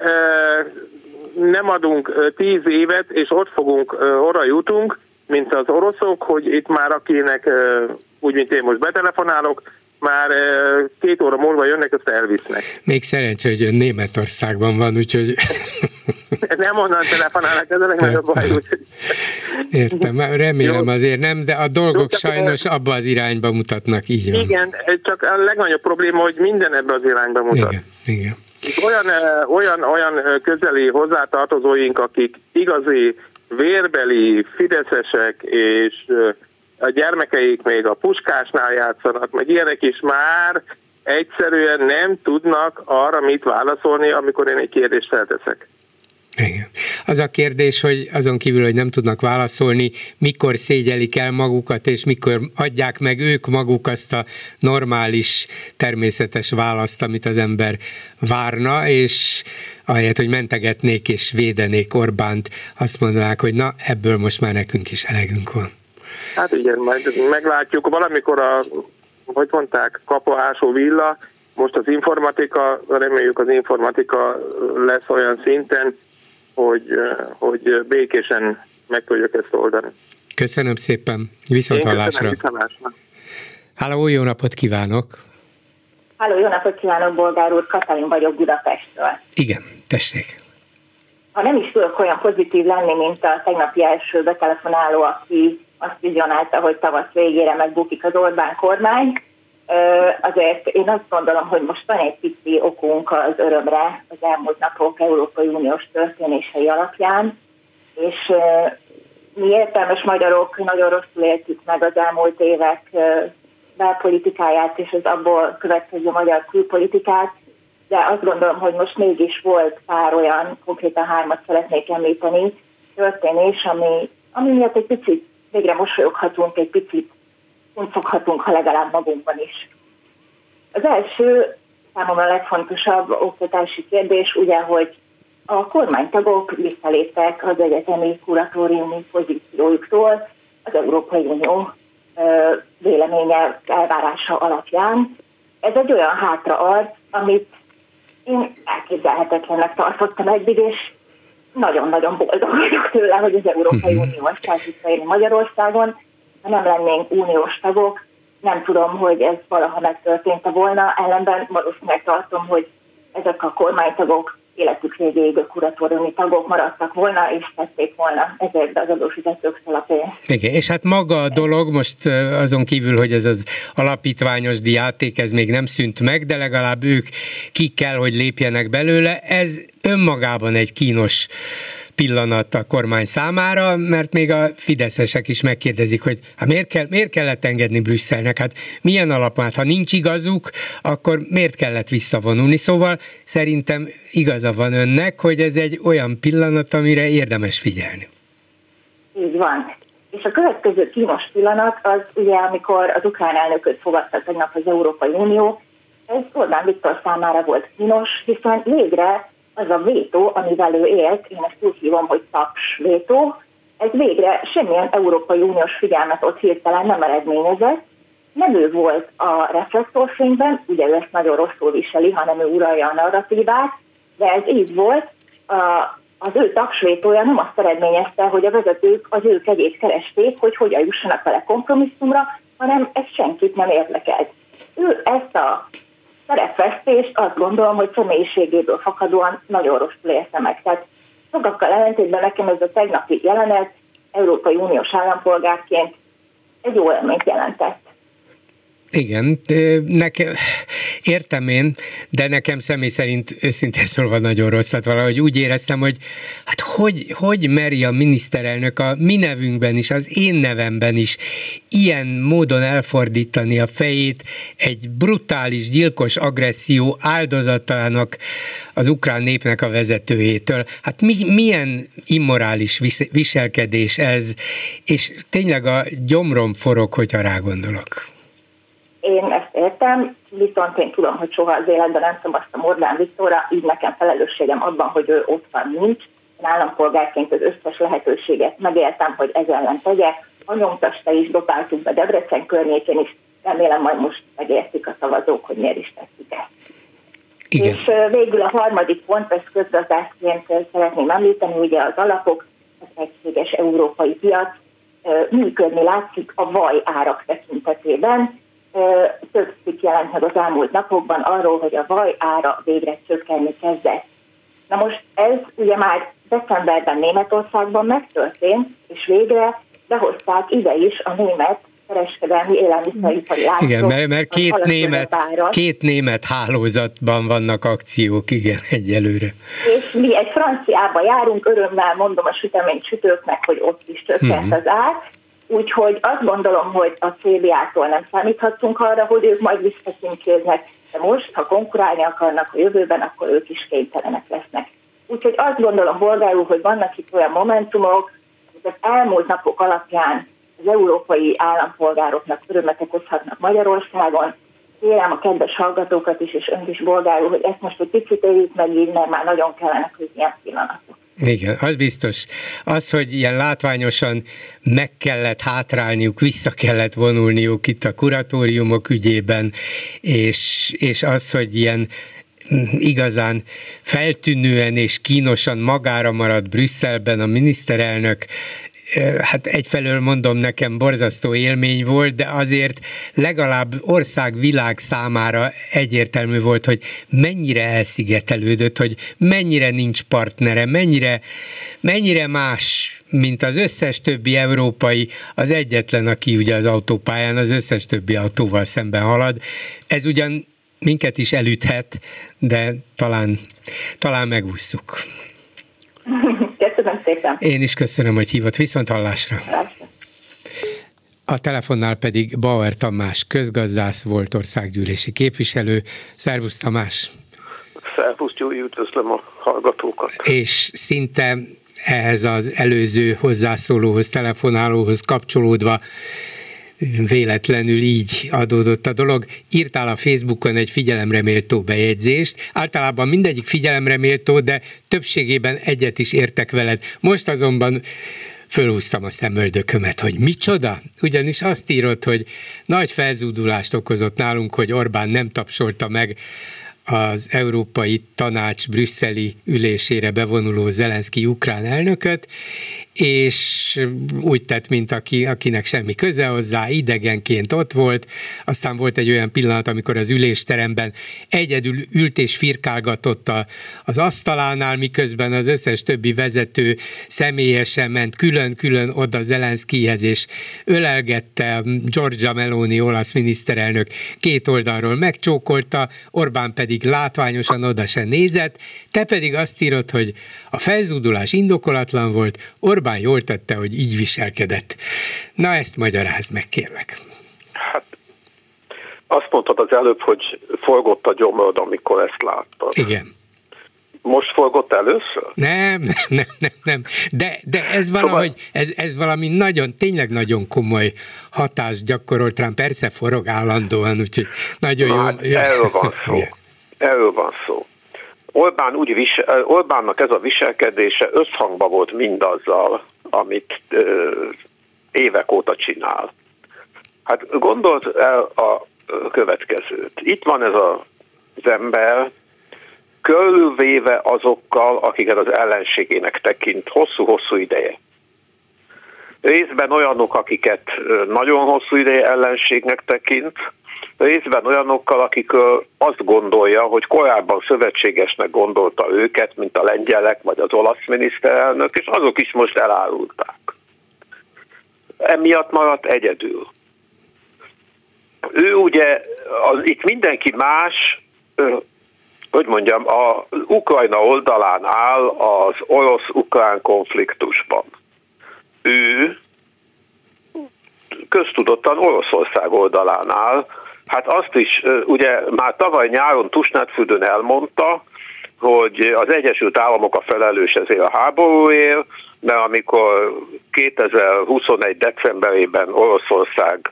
nem adunk tíz évet, és ott fogunk, orra jutunk, mint az oroszok, hogy itt már akinek, úgy mint én most betelefonálok, már két óra múlva jönnek, azt elvisznek. Még szerencsé, hogy ön Németországban van, úgyhogy... nem onnan telefonálnak, ez a legnagyobb baj. Úgyhogy... Értem, remélem azért nem, de a dolgok Jó, sajnos abba az irányba mutatnak, így van. Igen, csak a legnagyobb probléma, hogy minden ebbe az irányba mutat. Igen, igen. Olyan, olyan, olyan közeli hozzátartozóink, akik igazi vérbeli fideszesek, és a gyermekeik még a puskásnál játszanak, meg ilyenek is már egyszerűen nem tudnak arra mit válaszolni, amikor én egy kérdést felteszek. Igen. Az a kérdés, hogy azon kívül, hogy nem tudnak válaszolni, mikor szégyelik el magukat, és mikor adják meg ők maguk azt a normális, természetes választ, amit az ember várna, és ahelyett, hogy mentegetnék és védenék Orbánt, azt mondanák, hogy na, ebből most már nekünk is elegünk van. Hát igen, majd meglátjuk. Valamikor a, hogy mondták, kapoásó villa, most az informatika, reméljük az informatika lesz olyan szinten, hogy, hogy békésen meg tudjuk ezt oldani. Köszönöm szépen, viszont hallásra. Háló, jó napot kívánok! Háló, jó napot kívánok, Bolgár úr, Katalin vagyok Budapestről. Igen, tessék. Ha nem is tudok olyan pozitív lenni, mint a tegnapi első betelefonáló, aki azt vizionálta, hogy tavasz végére megbukik az Orbán kormány, azért én azt gondolom, hogy most van egy pici okunk az örömre az elmúlt napok Európai Uniós történései alapján, és mi értelmes magyarok nagyon rosszul éltük meg az elmúlt évek belpolitikáját és az abból következő magyar külpolitikát, de azt gondolom, hogy most mégis volt pár olyan, konkrétan hármat szeretnék említeni, történés, ami, ami miatt egy picit végre mosolyoghatunk, egy picit unszoghatunk, ha legalább magunkban is. Az első, számomra a legfontosabb oktatási kérdés, ugye, hogy a kormánytagok visszaléptek az egyetemi kuratóriumi pozíciójuktól az Európai Unió véleménye, elvárása alapján. Ez egy olyan hátraarc, amit én elképzelhetetlennek tartottam eddig, és nagyon-nagyon boldog vagyok tőle, hogy az Európai. Unió ezt Magyarországon, ha nem lennénk uniós tagok, nem tudom, hogy ez valaha megtörtént volna, ellenben valószínűleg tartom, hogy ezek a kormánytagok életük végéig a kuratóriumi tagok maradtak volna, és tették volna ezért az adófizetők szalapján. Igen, és hát maga a dolog, most azon kívül, hogy ez az alapítványos játék, ez még nem szűnt meg, de legalább ők ki kell, hogy lépjenek belőle, ez önmagában egy kínos pillanat a kormány számára, mert még a fideszesek is megkérdezik, hogy hát miért, kell, miért kellett engedni Brüsszelnek, hát milyen alapon, hát ha nincs igazuk, akkor miért kellett visszavonulni, szóval szerintem igaza van önnek, hogy ez egy olyan pillanat, amire érdemes figyelni. Így van. És a következő kínos pillanat az ugye, amikor az ukrán elnököt fogadta tegnap az Európai Unió, ez Orbán Viktor számára volt kínos, hiszen végre az a vétó, amivel ő élt, én ezt úgy hívom, hogy taps vétó, ez végre semmilyen Európai Uniós figyelmet ott hirtelen nem eredményezett. Nem ő volt a reflektorfényben, ugye ő ezt nagyon rosszul viseli, hanem ő uralja a narratívát, de ez így volt. A, az ő tapsvétója nem azt eredményezte, hogy a vezetők az ő kegyét keresték, hogy hogyan jussanak vele kompromisszumra, hanem ez senkit nem érdekelt. Ő ezt a szerepvesztést azt gondolom, hogy személyiségéből fakadóan nagyon rosszul érte meg. Tehát sokakkal ellentétben nekem ez a tegnapi jelenet Európai Uniós állampolgárként egy jó élményt jelentett. Igen, nekem, értem én, de nekem személy szerint őszintén szólva nagyon rosszat valahogy úgy éreztem, hogy hát hogy, hogy meri a miniszterelnök a mi nevünkben is, az én nevemben is ilyen módon elfordítani a fejét egy brutális, gyilkos agresszió áldozatának az ukrán népnek a vezetőjétől. Hát mi, milyen immorális viselkedés ez, és tényleg a gyomrom forog, hogyha rá gondolok. Én ezt értem, viszont én tudom, hogy soha az életben nem szavaztam Orbán Viktorra, így nekem felelősségem abban, hogy ő ott van, nincs. Én állampolgárként az összes lehetőséget megéltem, hogy ez ellen tegyek. A nyomtasta is dobáltuk be Debrecen környékén is, remélem majd most megértik a szavazók, hogy miért is tesszük ezt. Igen. És végül a harmadik pont, ezt közgazdászként szeretném említeni, ugye az alapok, az egységes európai piac, működni látszik a vaj árak tekintetében, több cikk jelent meg az elmúlt napokban arról, hogy a vaj ára végre csökkenni kezdett. Na most ez ugye már decemberben Németországban megtörtént, és végre behozták ide is a német kereskedelmi élelmiszeripari láncok. Igen, mert, mert két, német, két német hálózatban vannak akciók, igen, egyelőre. És mi egy franciába járunk, örömmel mondom a sütemény sütőknek, hogy ott is csökkent hmm. az ár, Úgyhogy azt gondolom, hogy a CBA-tól nem számíthatunk arra, hogy ők majd visszacinkéznek, de most, ha konkurálni akarnak a jövőben, akkor ők is kénytelenek lesznek. Úgyhogy azt gondolom, bolgárul, hogy vannak itt olyan momentumok, hogy az elmúlt napok alapján az európai állampolgároknak örömet okozhatnak Magyarországon. Kérem a kedves hallgatókat is, és önt is bolgárul, hogy ezt most egy picit éljük meg így, mert már nagyon kellene, hogy ilyen pillanatok. Igen, az biztos. Az, hogy ilyen látványosan meg kellett hátrálniuk, vissza kellett vonulniuk itt a kuratóriumok ügyében, és, és az, hogy ilyen igazán feltűnően és kínosan magára maradt Brüsszelben a miniszterelnök, hát egyfelől mondom nekem borzasztó élmény volt, de azért legalább ország világ számára egyértelmű volt, hogy mennyire elszigetelődött, hogy mennyire nincs partnere, mennyire, mennyire más, mint az összes többi európai, az egyetlen, aki ugye az autópályán az összes többi autóval szemben halad. Ez ugyan minket is elüthet, de talán, talán megúszszuk. Köszönöm szépen. Én is köszönöm, hogy hívott. Viszont hallásra. A telefonnál pedig Bauer Tamás közgazdász volt országgyűlési képviselő. Szervusz Tamás! Szervusz Gyuri, üdvözlöm a hallgatókat! És szinte ehhez az előző hozzászólóhoz, telefonálóhoz kapcsolódva véletlenül így adódott a dolog. Írtál a Facebookon egy figyelemre méltó bejegyzést, általában mindegyik figyelemre méltó, de többségében egyet is értek veled. Most azonban fölhúztam a szemöldökömet, hogy micsoda? Ugyanis azt írott, hogy nagy felzúdulást okozott nálunk, hogy Orbán nem tapsolta meg az Európai Tanács brüsszeli ülésére bevonuló Zelenszky ukrán elnököt, és úgy tett, mint aki, akinek semmi köze hozzá, idegenként ott volt, aztán volt egy olyan pillanat, amikor az ülésteremben egyedül ült és firkálgatott a, az asztalánál, miközben az összes többi vezető személyesen ment külön-külön oda Zelenszkihez, és ölelgette. Giorgia Meloni, olasz miniszterelnök két oldalról megcsókolta, Orbán pedig látványosan oda se nézett, te pedig azt írod, hogy a felzúdulás indokolatlan volt, Orbán Orbán jól tette, hogy így viselkedett. Na ezt magyarázd meg, kérlek. Hát azt mondtad az előbb, hogy forgott a gyomrod, amikor ezt láttad. Igen. Most forgott először? Nem, nem, nem, nem, nem. De, de ez szóval- valahogy, ez, ez valami nagyon, tényleg nagyon komoly hatást gyakorolt rám. Persze forog állandóan, úgyhogy nagyon Na, jó. Hát erről van szó. Erről van szó. Orbán úgy visel, Orbánnak ez a viselkedése összhangba volt mindazzal, amit ö, évek óta csinál. Hát gondolt el a következőt. Itt van ez a, az ember, körülvéve azokkal, akiket az ellenségének tekint hosszú-hosszú ideje. Részben olyanok, akiket nagyon hosszú ideje ellenségnek tekint, részben olyanokkal, akik azt gondolja, hogy korábban szövetségesnek gondolta őket, mint a lengyelek vagy az olasz miniszterelnök, és azok is most elárulták. Emiatt maradt egyedül. Ő ugye, az, itt mindenki más, hogy mondjam, az Ukrajna oldalán áll az orosz-ukrán konfliktusban. Ő köztudottan Oroszország oldalán áll, Hát azt is, ugye már tavaly nyáron Tusnádfürdőn elmondta, hogy az Egyesült Államok a felelős ezért a háborúért, mert amikor 2021. decemberében Oroszország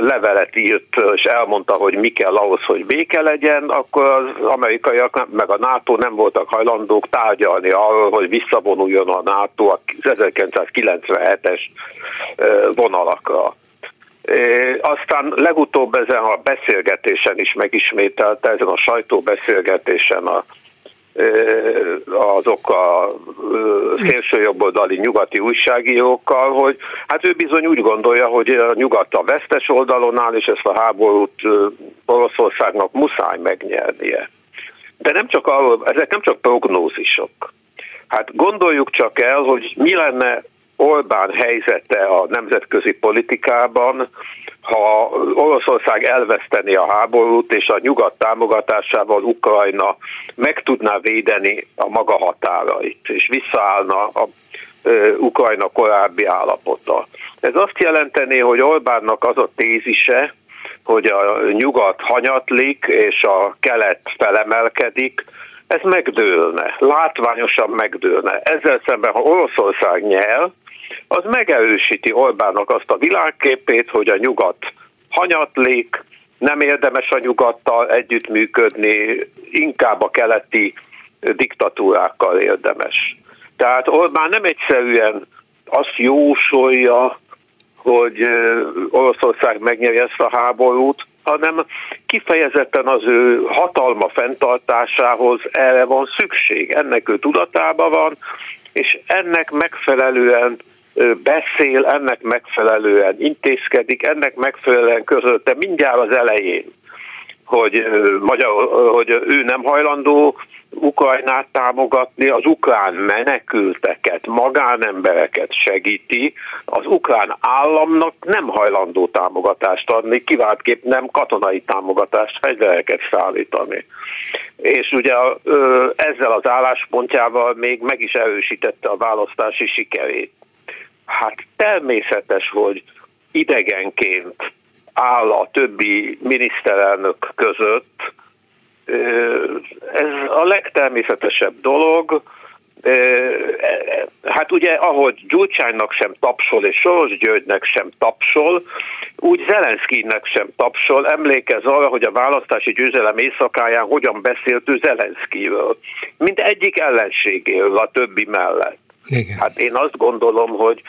levelet írt, és elmondta, hogy mi kell ahhoz, hogy béke legyen, akkor az amerikaiak meg a NATO nem voltak hajlandók tárgyalni arról, hogy visszavonuljon a NATO az 1997-es vonalakra. Aztán legutóbb ezen a beszélgetésen is megismételte, ezen a sajtóbeszélgetésen a, azok a szélsőjobboldali nyugati újságírókkal, hogy hát ő bizony úgy gondolja, hogy a nyugat a vesztes oldalon áll, és ezt a háborút Oroszországnak muszáj megnyernie. De nem csak arról, ezek nem csak prognózisok. Hát gondoljuk csak el, hogy mi lenne Orbán helyzete a nemzetközi politikában, ha Oroszország elveszteni a háborút, és a nyugat támogatásával Ukrajna meg tudná védeni a maga határait, és visszaállna a Ukrajna korábbi állapota. Ez azt jelenteni, hogy Orbánnak az a tézise, hogy a nyugat hanyatlik és a kelet felemelkedik, ez megdőlne, látványosan megdőlne. Ezzel szemben, ha Oroszország nyel, az megerősíti Orbánnak azt a világképét, hogy a nyugat hanyatlik, nem érdemes a nyugattal együttműködni, inkább a keleti diktatúrákkal érdemes. Tehát Orbán nem egyszerűen azt jósolja, hogy Oroszország megnyeri ezt a háborút, hanem kifejezetten az ő hatalma fenntartásához erre van szükség. Ennek ő tudatában van, és ennek megfelelően beszél, ennek megfelelően intézkedik, ennek megfelelően közölte mindjárt az elején, hogy, magyar, hogy ő nem hajlandó Ukrajnát támogatni, az ukrán menekülteket, magánembereket segíti, az ukrán államnak nem hajlandó támogatást adni, kiváltképp nem katonai támogatást, fegyvereket szállítani. És ugye ezzel az álláspontjával még meg is erősítette a választási sikerét. Hát természetes, hogy idegenként áll a többi miniszterelnök között, ez a legtermészetesebb dolog. Hát ugye, ahogy Gyurcsánynak sem tapsol, és Soros Györgynek sem tapsol, úgy Zelenszkinek sem tapsol. Emlékez arra, hogy a választási győzelem éjszakáján hogyan beszélt ő Zelenszkiről. Mint egyik ellenségéről a többi mellett. Igen. Hát én azt gondolom, hogy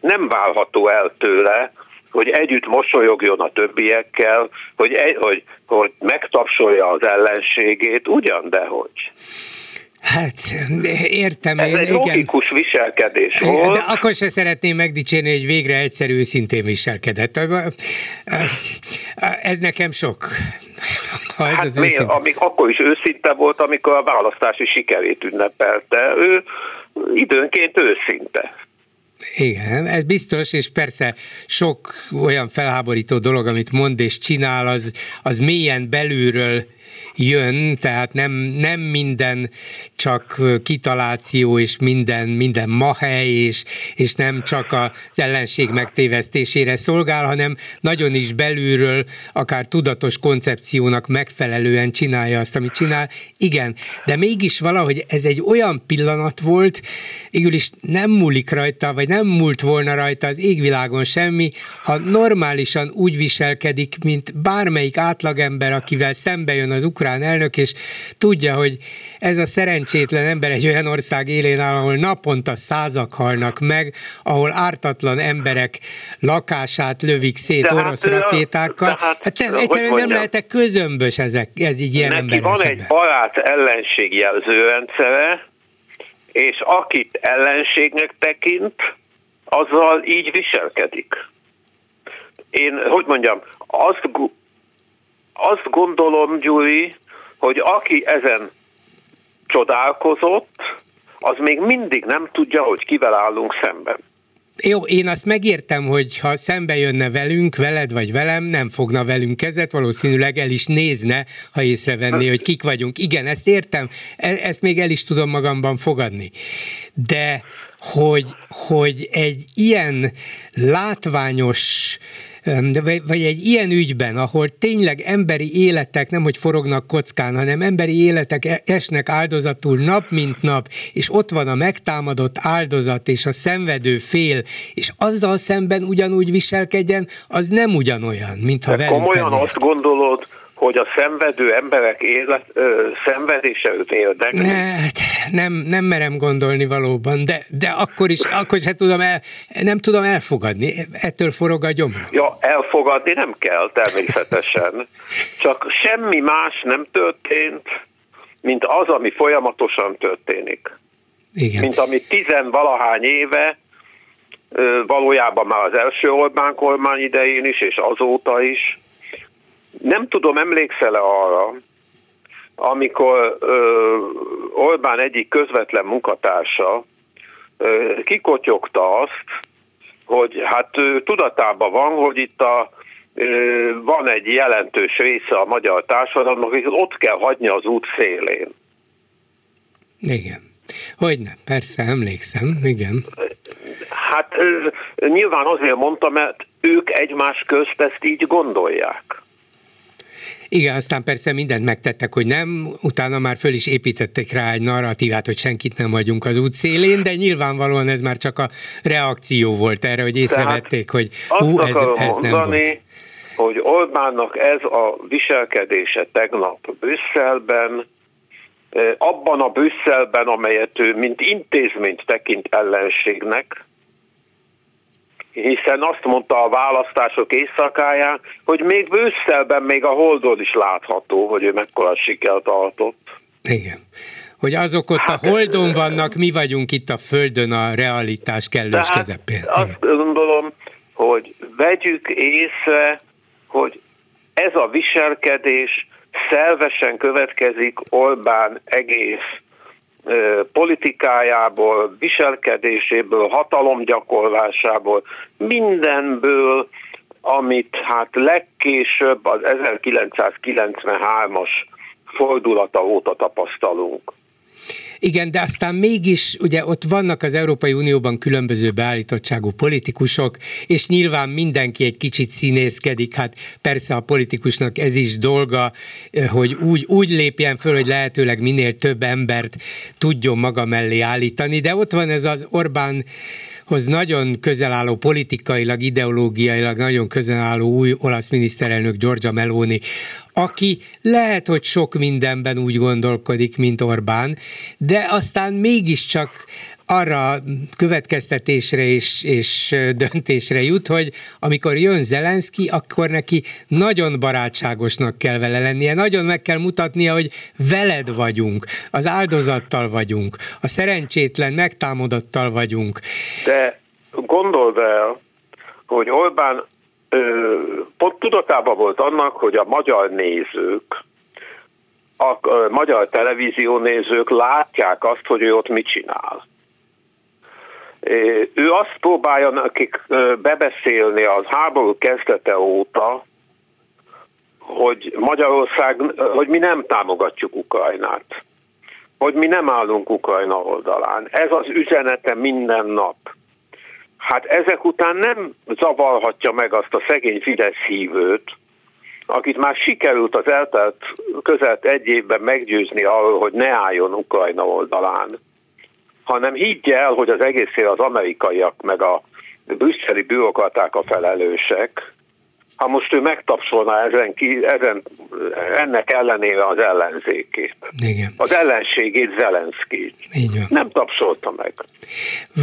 nem válható el tőle, hogy együtt mosolyogjon a többiekkel, hogy, egy, hogy, hogy megtapsolja az ellenségét, ugyan, de hogy. Hát, értem Ez én, egy igen. logikus viselkedés volt. De akkor se szeretném megdicsérni, hogy végre egyszerű, őszintén viselkedett. Ez nekem sok. Ha ez hát az miért? Amik, akkor is őszinte volt, amikor a választási sikerét ünnepelte. Ő időnként őszinte. Igen, ez biztos, és persze sok olyan felháborító dolog, amit mond és csinál, az, az mélyen belülről jön, tehát nem, nem minden csak kitaláció, és minden, minden mahely, és, és nem csak az ellenség megtévesztésére szolgál, hanem nagyon is belülről, akár tudatos koncepciónak megfelelően csinálja azt, amit csinál. Igen, de mégis valahogy ez egy olyan pillanat volt, végül is nem múlik rajta, vagy nem múlt volna rajta az égvilágon semmi, ha normálisan úgy viselkedik, mint bármelyik átlagember, akivel szembe jön az ukrán elnök, és tudja, hogy ez a szerencsétlen ember egy olyan ország élén áll, ahol naponta százak halnak meg, ahol ártatlan emberek lakását lövik szét de orosz hát, rakétákkal. Hát, hát nem, egyszerűen nem lehetek közömbös ezek, ez így ilyen Neki van szemben. egy barát ellenség jelzőrendszere, és akit ellenségnek tekint, azzal így viselkedik. Én, hogy mondjam, azt, azt gondolom, Gyuri, hogy aki ezen csodálkozott, az még mindig nem tudja, hogy kivel állunk szemben. Jó, én azt megértem, hogy ha szembe jönne velünk, veled vagy velem, nem fogna velünk kezet, valószínűleg el is nézne, ha észrevenné, hogy kik vagyunk. Igen, ezt értem, e- ezt még el is tudom magamban fogadni. De hogy, hogy egy ilyen látványos vagy egy ilyen ügyben, ahol tényleg emberi életek nem hogy forognak kockán, hanem emberi életek e- esnek áldozatul nap mint nap, és ott van a megtámadott áldozat és a szenvedő fél, és azzal szemben ugyanúgy viselkedjen, az nem ugyanolyan, mint ha velünk komolyan azt gondolod, hogy a szenvedő emberek élet, ö, szenvedése őt érdekli? Hát, nem, nem merem gondolni valóban, de, de akkor is, akkor is hát tudom el, nem tudom elfogadni, ettől forog a gyomra. Ja, elfogadni nem kell természetesen, csak semmi más nem történt, mint az, ami folyamatosan történik. Igen. Mint ami tizenvalahány éve, valójában már az első Orbán kormány idején is, és azóta is, nem tudom, emlékszel-e arra, amikor ö, Orbán egyik közvetlen munkatársa ö, kikotyogta azt, hogy hát ő tudatában van, hogy itt a, ö, van egy jelentős része a magyar társadalomnak, hogy ott kell hagyni az út szélén. Igen. Hogyne, persze, emlékszem, igen. Hát nyilván azért mondtam, mert ők egymás közt ezt így gondolják. Igen, aztán persze mindent megtettek, hogy nem, utána már föl is építették rá egy narratívát, hogy senkit nem vagyunk az út szélén, de nyilvánvalóan ez már csak a reakció volt erre, hogy észrevették, hogy hú, ez, ez nem mondani, volt. hogy Orbánnak ez a viselkedése tegnap Brüsszelben, abban a Brüsszelben, amelyet ő mint intézményt tekint ellenségnek, hiszen azt mondta a választások éjszakáján, hogy még Brüsszelben, még a Holdon is látható, hogy ő mekkora sikert tartott. Igen. Hogy azok ott hát, a Holdon vannak, mi vagyunk itt a Földön a realitás kellős hát közepén. Azt gondolom, hogy vegyük észre, hogy ez a viselkedés szervesen következik Orbán egész politikájából, viselkedéséből, hatalomgyakorlásából, mindenből, amit hát legkésőbb az 1993-as fordulata óta tapasztalunk. Igen, de aztán mégis ugye ott vannak az Európai Unióban különböző beállítottságú politikusok, és nyilván mindenki egy kicsit színészkedik, hát persze a politikusnak ez is dolga, eh, hogy úgy, úgy lépjen föl, hogy lehetőleg minél több embert tudjon maga mellé állítani, de ott van ez az Orbán hoz nagyon közel álló politikailag, ideológiailag nagyon közel álló új olasz miniszterelnök Giorgia Meloni, aki lehet, hogy sok mindenben úgy gondolkodik, mint Orbán, de aztán mégiscsak arra következtetésre és, és döntésre jut, hogy amikor jön Zelenszky, akkor neki nagyon barátságosnak kell vele lennie, nagyon meg kell mutatnia, hogy veled vagyunk, az áldozattal vagyunk, a szerencsétlen megtámadottal vagyunk. De gondold el, hogy Orbán ö, pont tudatában volt annak, hogy a magyar nézők, a magyar televízió nézők látják azt, hogy ő ott mit csinál. Ő azt próbálja nekik bebeszélni az háború kezdete óta, hogy Magyarország, hogy mi nem támogatjuk Ukrajnát, hogy mi nem állunk Ukrajna oldalán. Ez az üzenete minden nap. Hát ezek után nem zavarhatja meg azt a szegény Fidesz hívőt, akit már sikerült az eltelt közelt egy évben meggyőzni arról, hogy ne álljon Ukrajna oldalán hanem higgye el, hogy az egészére az amerikaiak meg a brüsszeli bürokraták a felelősek, ha most ő megtapsolná ezen, ki, ezen ennek ellenére az ellenzékét. Igen. Az ellenségét, Zelenszkét. Nem tapsolta meg.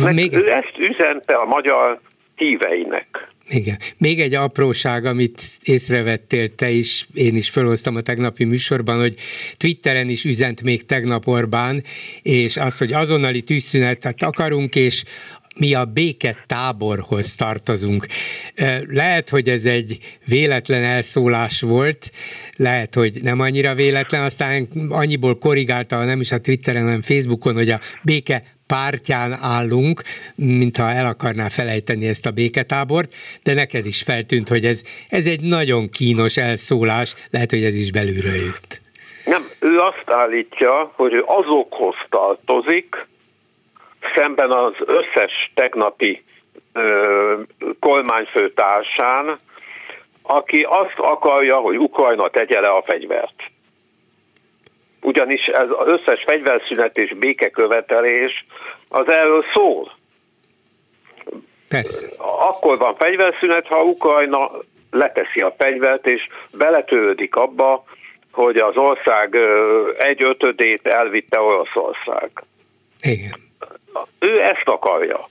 meg Még... Ő ezt üzente a magyar híveinek. Igen. Még egy apróság, amit észrevettél te is, én is felhoztam a tegnapi műsorban, hogy Twitteren is üzent még tegnap Orbán, és az, hogy azonnali tűzszünetet akarunk, és mi a béke táborhoz tartozunk. Lehet, hogy ez egy véletlen elszólás volt, lehet, hogy nem annyira véletlen, aztán annyiból korrigálta, nem is a Twitteren, hanem Facebookon, hogy a béke pártján állunk, mintha el akarná felejteni ezt a béketábort, de neked is feltűnt, hogy ez, ez egy nagyon kínos elszólás, lehet, hogy ez is belülről jött. Nem, ő azt állítja, hogy ő azokhoz tartozik, szemben az összes tegnapi ö, kormányfőtársán, aki azt akarja, hogy Ukrajna tegye le a fegyvert ugyanis ez az összes fegyverszünet és békekövetelés az erről szól. Persze. Akkor van fegyverszünet, ha Ukrajna leteszi a fegyvert, és beletődik abba, hogy az ország egy ötödét elvitte Oroszország. Igen. Ő ezt akarja.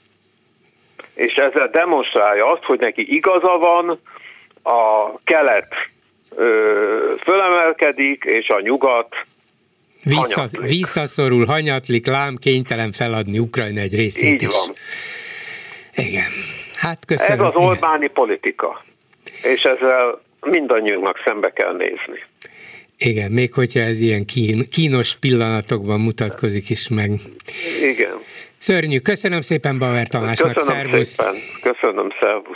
És ezzel demonstrálja azt, hogy neki igaza van, a kelet fölemelkedik, és a nyugat Vissza, visszaszorul, hanyatlik, lám, kénytelen feladni Ukrajna egy részét Így is. Van. Igen. Hát köszönöm. Ez az Orbáni Igen. politika. És ezzel mindannyiunknak szembe kell nézni. Igen, még hogyha ez ilyen kín, kínos pillanatokban mutatkozik is meg. Igen. Szörnyű. Köszönöm szépen Bauer Tamásnak. Köszönöm szervusz. szépen. Köszönöm, szervusz.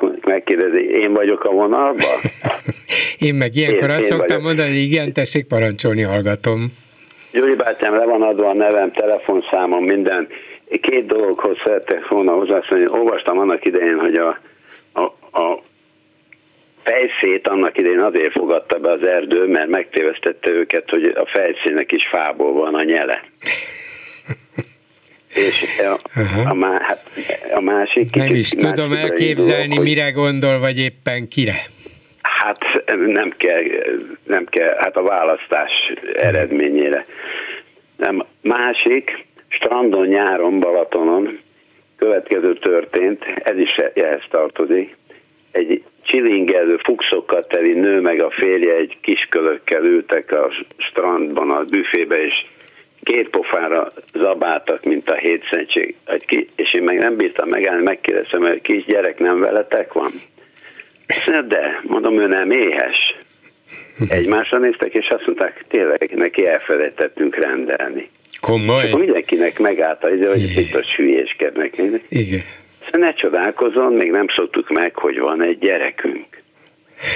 megkérdezni, én vagyok a vonalban? én meg ilyenkor én, azt én szoktam vagyok. mondani, igen, tessék parancsolni, hallgatom. Gyuri bátyám, le van adva a nevem, telefonszámom, minden. Két dologhoz szerettek volna hozzászólni. Olvastam annak idején, hogy a, a, a fejszét annak idején azért fogadta be az erdő, mert megtévesztette őket, hogy a fejszének is fából van a nyele. És a, a, má, hát a másik. Nem is tudom elképzelni, dolog, mire gondol, vagy éppen kire. Hát nem kell, nem kell, hát a választás eredményére. Nem, másik, strandon, nyáron, Balatonon következő történt, ez is ehhez tartozik, egy csilingelő fuxokkal teli nő meg a férje egy kiskölökkel ültek a strandban, a büfébe, és két pofára zabáltak, mint a hétszentség. És én meg nem bírtam megállni, megkérdeztem, hogy kis gyerek nem veletek van? De, mondom, ő nem éhes. Egymásra néztek, és azt mondták, tényleg neki elfelejtettünk rendelni. Komoly? És mindenkinek megállt, hogy itt a hülyéskednek. Igen. Szóval ne csodálkozzon, még nem szoktuk meg, hogy van egy gyerekünk.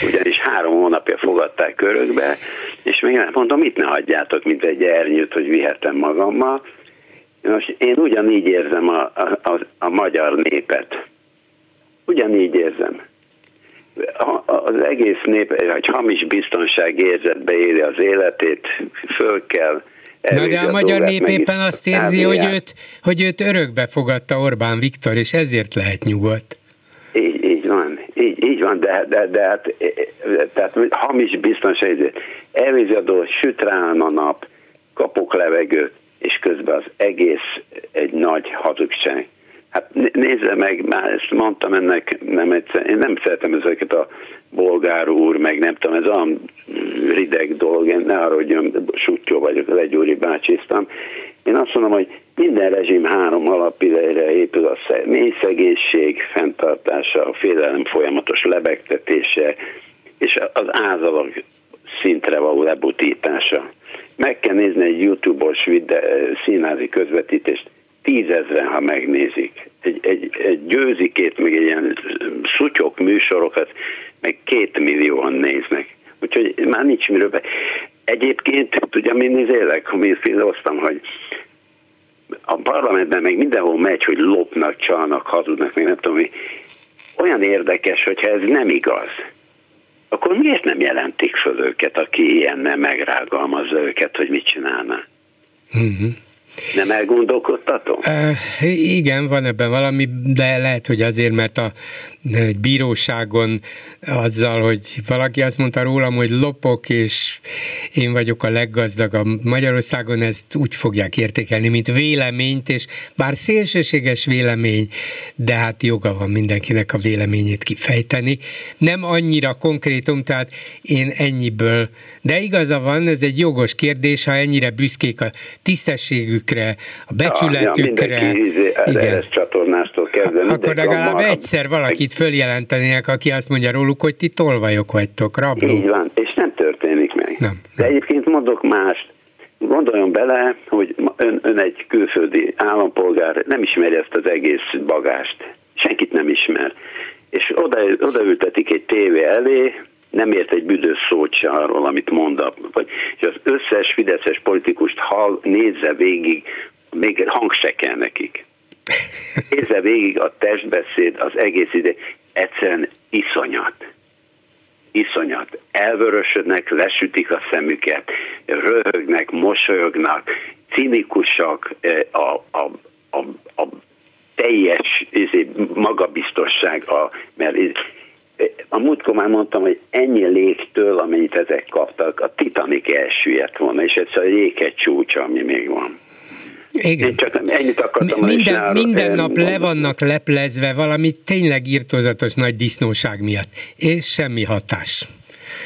Ugyanis három hónapja fogadták körökbe, és még nem mondom, mit ne hagyjátok, mint egy ernyőt, hogy vihetem magammal. Most én ugyanígy érzem a, a, a, a magyar népet. Ugyanígy érzem. A, az egész nép egy hamis biztonság érzetbe éli az életét, föl kell Na de a, a magyar nép éppen azt érzi, hogy őt, hogy őt örökbe fogadta Orbán Viktor, és ezért lehet nyugodt. Így, így van, így, így van, de, de, de hát, tehát hamis biztonság, elvízadó, süt rá a nap, kapok levegőt, és közben az egész egy nagy hazugság. Hát nézze meg, már ezt mondtam ennek, nem egyszer, én nem szeretem ezeket a bolgár úr, meg nem tudom, ez olyan rideg dolog, én ne arra, hogy sutyó vagyok, legyúri bácsisztam. Én azt mondom, hogy minden rezsim három alapidejre épül a mély szegénység fenntartása, a félelem folyamatos lebegtetése, és az ázalag szintre való lebutítása. Meg kell nézni egy YouTube-os színházi közvetítést, tízezren, ha megnézik. Egy, egy, egy győzikét, meg egy ilyen szutyok műsorokat, meg két millióan néznek. Úgyhogy már nincs miről be. Egyébként, tudja, mi nézélek, mi filoztam, hogy a parlamentben meg mindenhol megy, hogy lopnak, csalnak, hazudnak, még nem tudom mi. Olyan érdekes, hogyha ez nem igaz, akkor miért nem jelentik föl őket, aki ilyen nem megrágalmazza őket, hogy mit csinálna? Uh-huh. Nem elgondolkodtatom? Uh, igen, van ebben valami, de lehet, hogy azért, mert a bíróságon azzal, hogy valaki azt mondta rólam, hogy lopok, és én vagyok a leggazdagabb Magyarországon, ezt úgy fogják értékelni, mint véleményt, és bár szélsőséges vélemény, de hát joga van mindenkinek a véleményét kifejteni. Nem annyira konkrétum, tehát én ennyiből, de igaza van, ez egy jogos kérdés, ha ennyire büszkék a tisztességükre, a becsületükre. Ja, ja, igen. ezt csatornástól kezdve. Akkor legalább egyszer valakit följelentenének, aki azt mondja róluk, hogy ti tolvajok vagytok, rabló. Így van, és nem történik meg. Nem, nem. De egyébként mondok mást. Gondoljon bele, hogy ön, ön egy külföldi állampolgár nem ismeri ezt az egész bagást. Senkit nem ismer. És oda, odaültetik egy tévé elé, nem ért egy büdös szót se arról, amit mond, vagy, és az összes fideszes politikust hall, nézze végig, még hang se kell nekik. Nézze végig a testbeszéd az egész ide, egyszerűen iszonyat. Iszonyat. Elvörösödnek, lesütik a szemüket, röhögnek, mosolyognak, cinikusak, eh, a, a, a, a teljes izé, magabiztosság, a, mert a múltkor már mondtam, hogy ennyi légtől, amennyit ezek kaptak, a Titanic elsüllyedt volna, és ez a jéghegy csúcsa, ami még van. Igen. Én csak ennyit akartam minden, minden nap le vannak leplezve valami tényleg írtozatos nagy disznóság miatt, és semmi hatás.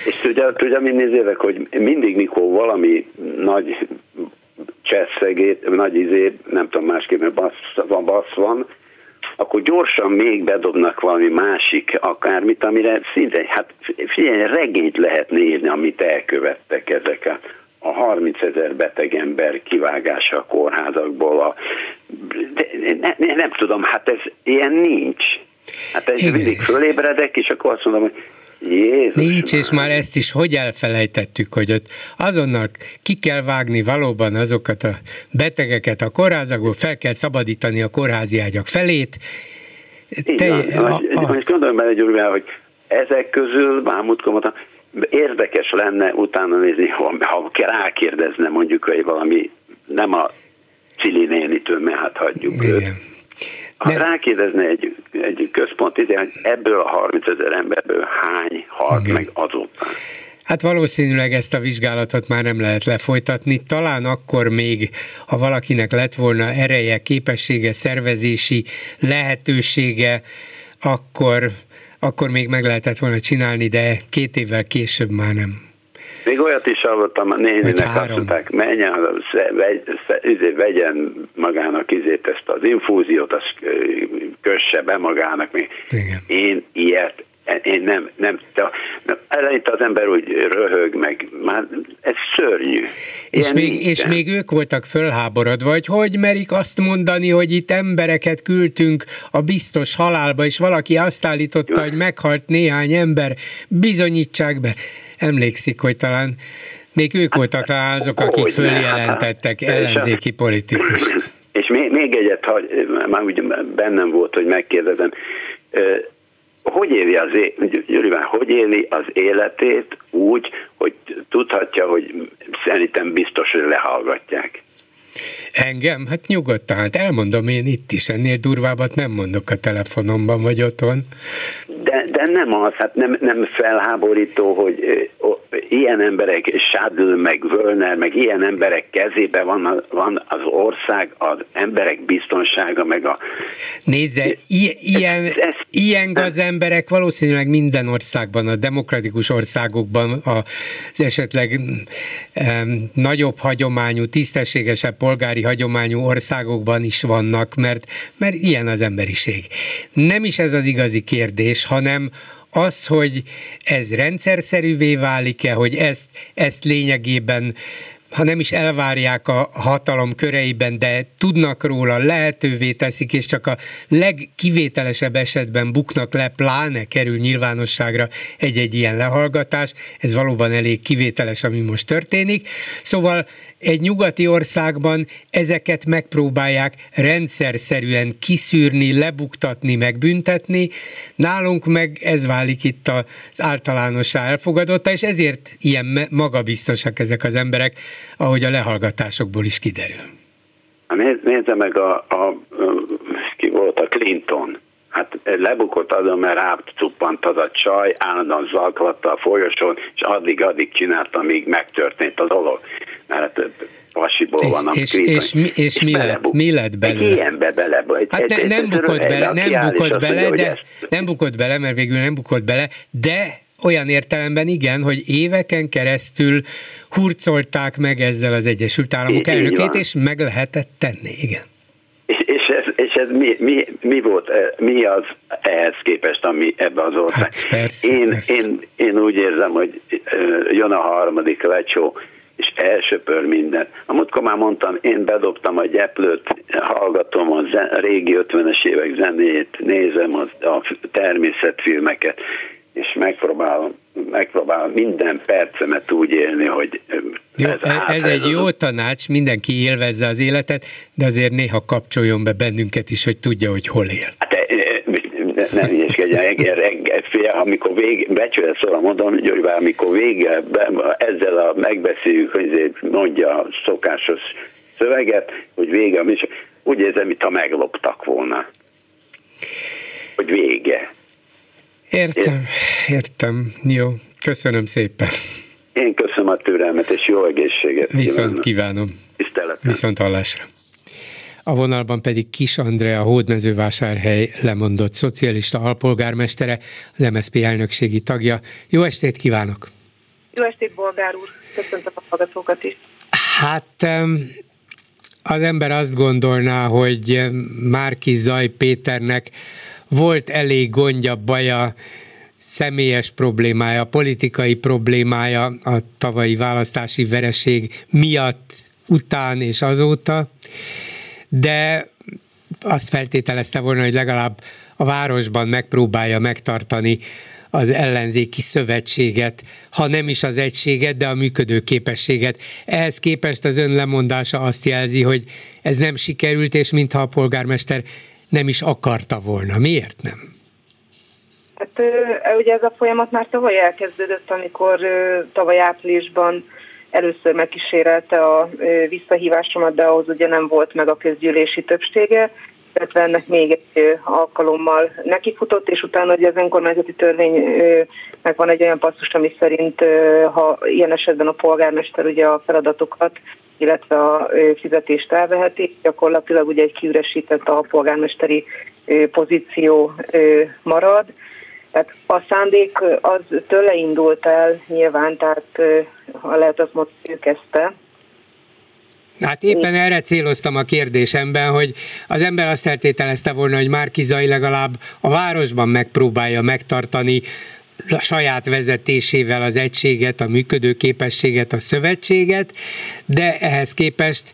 És Tudja, tudja mi nézélek, hogy mindig, mikor valami nagy cseszegét, nagy izé, nem tudom másképp, mert bassz van, bassz van, akkor gyorsan még bedobnak valami másik akármit, amire szinte, hát figyelj, regényt lehet nézni, amit elkövettek ezek a, a 30 ezer beteg ember kivágása a kórházakból. A, de, ne, ne, nem tudom, hát ez ilyen nincs. Hát ez mindig fölébredek, és akkor azt mondom, hogy Jézus Nincs, már. és már ezt is hogy elfelejtettük, hogy ott azonnal ki kell vágni valóban azokat a betegeket a kórházakból, fel kell szabadítani a kórházi ágyak felét. Te, a, a... Most gondolom bele, Gyuri, hogy ezek közül, már mondtam, érdekes lenne utána nézni, ha, ha rákérdezne mondjuk, hogy valami nem a Cili nénitől, mert hát hagyjuk Igen. őt ha De... rákérdezne egy, egy központ, hogy ebből a 30 ezer emberből hány halt Igen. meg azóta? Hát valószínűleg ezt a vizsgálatot már nem lehet lefolytatni. Talán akkor még, ha valakinek lett volna ereje, képessége, szervezési lehetősége, akkor, akkor még meg lehetett volna csinálni, de két évvel később már nem. Még olyat is hallottam, a néninek azt mondták, menjen, izé, vegyen magának izét ezt az infúziót, azt kösse be magának. Még. Igen. Én ilyet én nem, nem, de eleinte az ember úgy röhög, meg már ez szörnyű. és még, és még ők voltak fölháborodva, hogy hogy merik azt mondani, hogy itt embereket küldtünk a biztos halálba, és valaki azt állította, Jó. hogy meghalt néhány ember, bizonyítsák be emlékszik, hogy talán még ők voltak talán azok, akik följelentettek ellenzéki politikus. És még, még egyet, ha már úgy bennem volt, hogy megkérdezem, hogy éli az, Gyuriván, hogy éli az életét úgy, hogy tudhatja, hogy szerintem biztos, hogy lehallgatják. Engem? Hát nyugodtan, hát elmondom én itt is, ennél durvábbat nem mondok a telefonomban vagy otthon. De, de nem az, hát nem, nem felháborító, hogy ilyen emberek, Sádl, meg Völner, meg ilyen emberek kezében van, van az ország, az emberek biztonsága, meg a... Nézze, i- ilyen, ez, ez, ilyen gazemberek valószínűleg minden országban, a demokratikus országokban, az esetleg um, nagyobb hagyományú, tisztességesebb polgári hagyományú országokban is vannak, mert, mert ilyen az emberiség. Nem is ez az igazi kérdés, hanem az, hogy ez rendszerszerűvé válik-e, hogy ezt, ezt lényegében ha nem is elvárják a hatalom köreiben, de tudnak róla, lehetővé teszik, és csak a legkivételesebb esetben buknak le, pláne kerül nyilvánosságra egy-egy ilyen lehallgatás. Ez valóban elég kivételes, ami most történik. Szóval egy nyugati országban ezeket megpróbálják rendszerszerűen kiszűrni, lebuktatni, megbüntetni. Nálunk meg ez válik itt az általánossá elfogadotta, és ezért ilyen magabiztosak ezek az emberek, ahogy a lehallgatásokból is kiderül. Nézze meg a, a, ki volt a Clinton. Hát lebukott azon, mert rácuppant az a csaj, állandóan zaklatta a folyosón, és addig-addig csinálta, amíg megtörtént a dolog mert pasiból van és, és, és, mi, és mi, lett, mi lett belőle? Ilyenbe bele. Hát ne, nem bukott bele, nem bukott bele, de nem bukott bele, mert végül nem bukott bele, de olyan értelemben igen, hogy éveken keresztül hurcolták meg ezzel az Egyesült Államok elnökét, és meg lehetett tenni, igen. Ez, mi, mi, mi volt, eh, mi az ehhez képest, ami ebbe az ország? Hát persze, én, persze. Én, én úgy érzem, hogy eh, jön a harmadik lecsó, és elsöpör minden. A múltkor már mondtam, én bedobtam a gyeplőt, hallgatom a, zen, a régi 50-es évek zenét, nézem a, a természetfilmeket, és megpróbálom, megpróbálom minden percemet úgy élni, hogy jó, ez, e- ez egy jó tanács, mindenki élvezze az életet, de azért néha kapcsoljon be bennünket is, hogy tudja, hogy hol él. Hát e- nem ügyeskedjen, reggel, fél, amikor vég, becsület szóra mondom, György, amikor vége, ezzel a megbeszéljük, hogy mondja a szokásos szöveget, hogy vége, és úgy érzem, mintha megloptak volna. Hogy vége. Értem, értem. Jó, köszönöm szépen. Én köszönöm a türelmet, és jó egészséget Viszont kívánom. Tiszteletem. Viszont hallásra. A vonalban pedig Kis Andrea, Hódmezővásárhely lemondott szocialista alpolgármestere, az MSZP elnökségi tagja. Jó estét kívánok! Jó estét, Bolgár úr! Köszöntöm a hallgatókat is! Hát az ember azt gondolná, hogy Márki Zaj Péternek volt elég gondja, baja, személyes problémája, politikai problémája a tavalyi választási vereség miatt, után és azóta, de azt feltételezte volna, hogy legalább a városban megpróbálja megtartani az ellenzéki szövetséget, ha nem is az egységet, de a működő képességet. Ehhez képest az ön lemondása azt jelzi, hogy ez nem sikerült, és mintha a polgármester nem is akarta volna. Miért nem? Hát ugye ez a folyamat már tavaly elkezdődött, amikor tavaly áprilisban először megkísérelte a visszahívásomat, de ahhoz ugye nem volt meg a közgyűlési többsége, illetve ennek még egy alkalommal nekifutott, és utána ugye az önkormányzati törvénynek van egy olyan passzus, ami szerint ha ilyen esetben a polgármester ugye a feladatokat, illetve a fizetést elveheti, gyakorlatilag ugye egy kiüresített a polgármesteri pozíció marad. Tehát a szándék az tőle indult el nyilván, tehát ha lehet azt mondani, ő kezdte, Hát éppen erre céloztam a kérdésemben, hogy az ember azt feltételezte volna, hogy Márki Zaj legalább a városban megpróbálja megtartani a saját vezetésével az egységet, a működő képességet, a szövetséget, de ehhez képest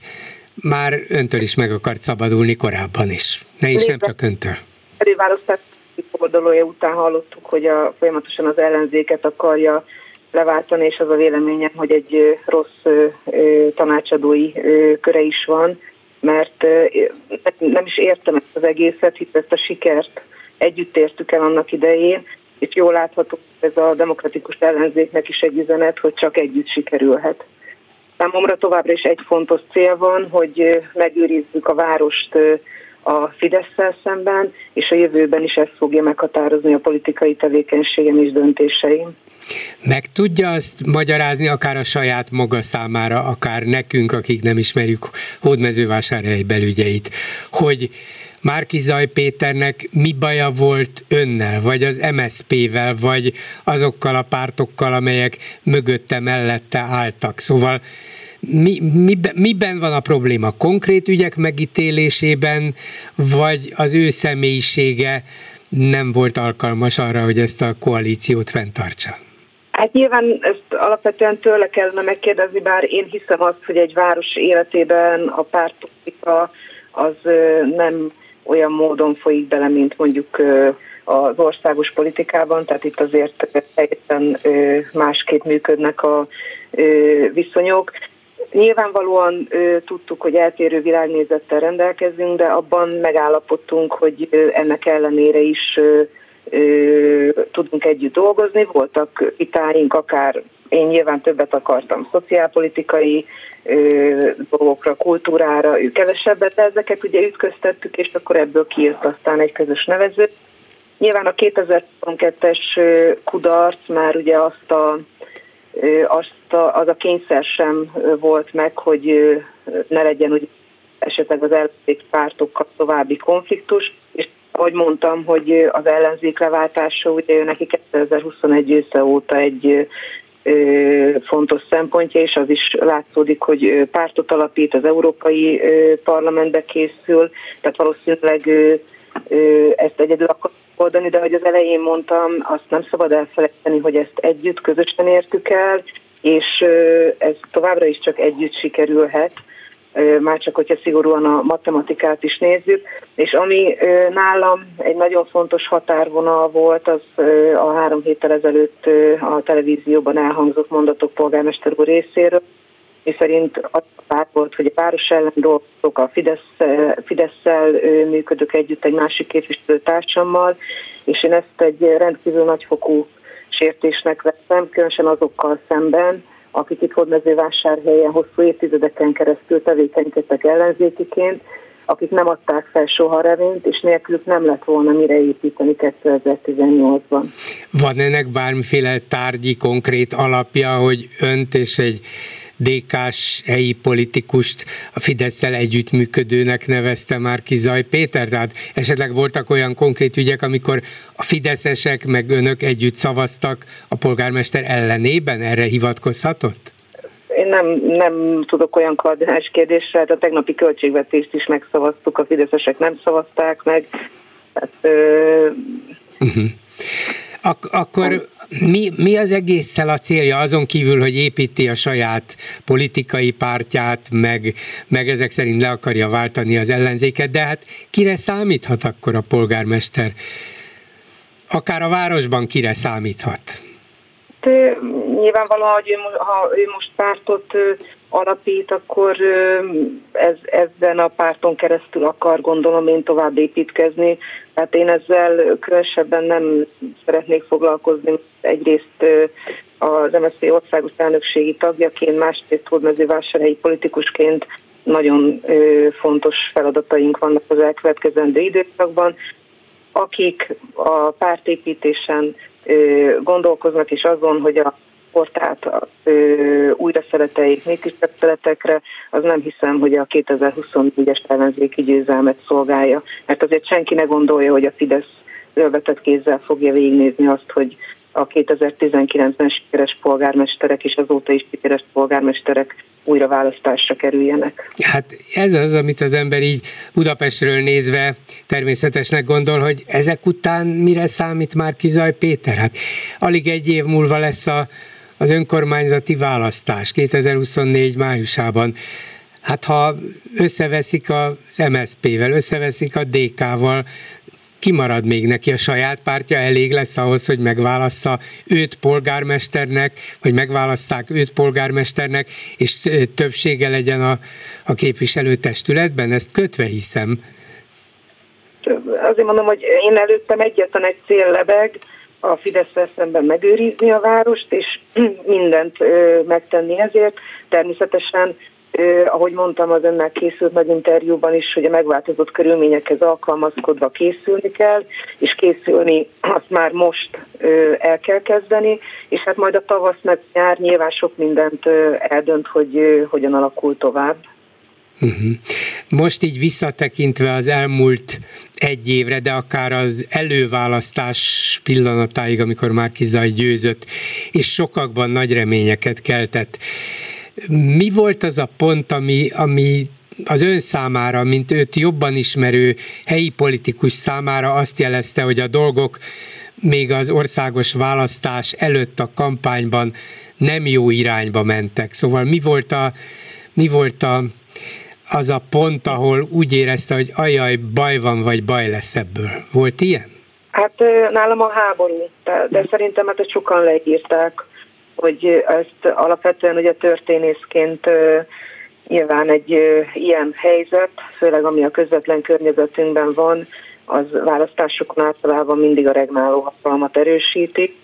már öntől is meg akart szabadulni korábban is. Ne is nem csak öntől. Előválasztás fordulója után hallottuk, hogy a, folyamatosan az ellenzéket akarja leváltani, és az a véleményem, hogy egy rossz tanácsadói köre is van, mert nem is értem ezt az egészet, hisz ezt a sikert együtt értük el annak idején, és jól látható, ez a demokratikus ellenzéknek is egy üzenet, hogy csak együtt sikerülhet. Számomra továbbra is egy fontos cél van, hogy megőrizzük a várost a fidesz szemben, és a jövőben is ezt fogja meghatározni a politikai tevékenységem és döntéseim. Meg tudja azt magyarázni akár a saját maga számára, akár nekünk, akik nem ismerjük Hódmezővásárhely belügyeit, hogy Márki Zaj Péternek mi baja volt önnel, vagy az MSZP-vel, vagy azokkal a pártokkal, amelyek mögötte mellette álltak. Szóval mi, mi, miben van a probléma? Konkrét ügyek megítélésében, vagy az ő személyisége nem volt alkalmas arra, hogy ezt a koalíciót fenntartsa? Hát nyilván ezt alapvetően tőle kellene megkérdezni, bár én hiszem azt, hogy egy város életében a pártpolitika az nem olyan módon folyik bele, mint mondjuk az országos politikában, tehát itt azért teljesen másképp működnek a viszonyok. Nyilvánvalóan tudtuk, hogy eltérő világnézettel rendelkezünk, de abban megállapodtunk, hogy ennek ellenére is tudunk együtt dolgozni. Voltak vitáink, akár én nyilván többet akartam szociálpolitikai dolgokra, kultúrára, ő kevesebbet, de ezeket ugye ütköztettük, és akkor ebből kijött aztán egy közös nevező. Nyilván a 2022-es kudarc már ugye azt a, azt a, az a kényszer sem volt meg, hogy ne legyen ugye esetleg az ellenzék pártokkal további konfliktus, és ahogy mondtam, hogy az ellenzék leváltása, ugye neki 2021 ősze óta egy fontos szempontja, és az is látszódik, hogy pártot alapít, az Európai Parlamentbe készül, tehát valószínűleg ezt egyedül akar oldani, de ahogy az elején mondtam, azt nem szabad elfelejteni, hogy ezt együtt, közösen értük el, és ez továbbra is csak együtt sikerülhet már csak hogyha szigorúan a matematikát is nézzük. És ami nálam egy nagyon fontos határvonal volt, az a három héttel ezelőtt a televízióban elhangzott mondatok polgármester úr részéről, mi szerint az párt volt, hogy a páros ellen dolgozok, a Fidesz, Fidesz-szel működök együtt egy másik képviselőtársammal, és én ezt egy rendkívül nagyfokú sértésnek vettem, különösen azokkal szemben, akik itt Hódmezővásárhelyen hosszú évtizedeken keresztül tevékenykedtek ellenzékiként, akik nem adták fel soha reményt, és nélkülük nem lett volna mire építeni 2018-ban. Van ennek bármiféle tárgyi, konkrét alapja, hogy önt és egy DK-s helyi politikust a fidesz együttműködőnek nevezte már Kizaj Péter, tehát esetleg voltak olyan konkrét ügyek, amikor a fideszesek meg önök együtt szavaztak a polgármester ellenében, erre hivatkozhatott? Én nem, nem tudok olyan kardinális kérdésre, hát a tegnapi költségvetést is megszavaztuk, a fideszesek nem szavazták meg. Hát, ö... uh-huh. Ak- akkor mi, mi az egésszel a célja, azon kívül, hogy építi a saját politikai pártját, meg, meg ezek szerint le akarja váltani az ellenzéket, de hát kire számíthat akkor a polgármester? Akár a városban kire számíthat? De nyilvánvalóan, hogy ő, ha ő most pártot alapít, akkor ez, ezen a párton keresztül akar gondolom én tovább építkezni. Tehát én ezzel különösebben nem szeretnék foglalkozni. Egyrészt az MSZP országos elnökségi tagjaként, másrészt hódmezővásárhelyi politikusként nagyon fontos feladataink vannak az elkövetkezendő időszakban. Akik a pártépítésen gondolkoznak, és azon, hogy a portát újra szereteik még szeretekre, az nem hiszem, hogy a 2024-es ellenzéki győzelmet szolgálja. Mert azért senki ne gondolja, hogy a Fidesz vetett kézzel fogja végignézni azt, hogy a 2019-ben sikeres polgármesterek és azóta is sikeres polgármesterek újra választásra kerüljenek. Hát ez az, amit az ember így Budapestről nézve természetesnek gondol, hogy ezek után mire számít már Kizaj Péter? Hát alig egy év múlva lesz a az önkormányzati választás 2024 májusában. Hát ha összeveszik az MSZP-vel, összeveszik a DK-val, kimarad még neki a saját pártja, elég lesz ahhoz, hogy megválassza őt polgármesternek, vagy megválasszák őt polgármesternek, és többsége legyen a, a képviselőtestületben, ezt kötve hiszem. Azért mondom, hogy én előttem egyetlen egy cél lebeg, a fidesz szemben megőrizni a várost, és mindent megtenni ezért. Természetesen ahogy mondtam, az önnek készült nagy interjúban is, hogy a megváltozott körülményekhez alkalmazkodva készülni kell, és készülni azt már most el kell kezdeni, és hát majd a tavasz meg nyár nyilván sok mindent eldönt, hogy hogyan alakul tovább. Uh-huh. Most így visszatekintve az elmúlt egy évre, de akár az előválasztás pillanatáig, amikor már Kizaj győzött, és sokakban nagy reményeket keltett. Mi volt az a pont, ami, ami az ön számára, mint őt jobban ismerő helyi politikus számára azt jelezte, hogy a dolgok még az országos választás előtt a kampányban nem jó irányba mentek. Szóval mi volt a, mi volt a az a pont, ahol úgy érezte, hogy ajaj, baj van, vagy baj lesz ebből. Volt ilyen? Hát nálam a háború, de, szerintem hát sokan leírták, hogy ezt alapvetően ugye történészként nyilván egy ilyen helyzet, főleg ami a közvetlen környezetünkben van, az választásokon általában mindig a regnáló hatalmat erősíti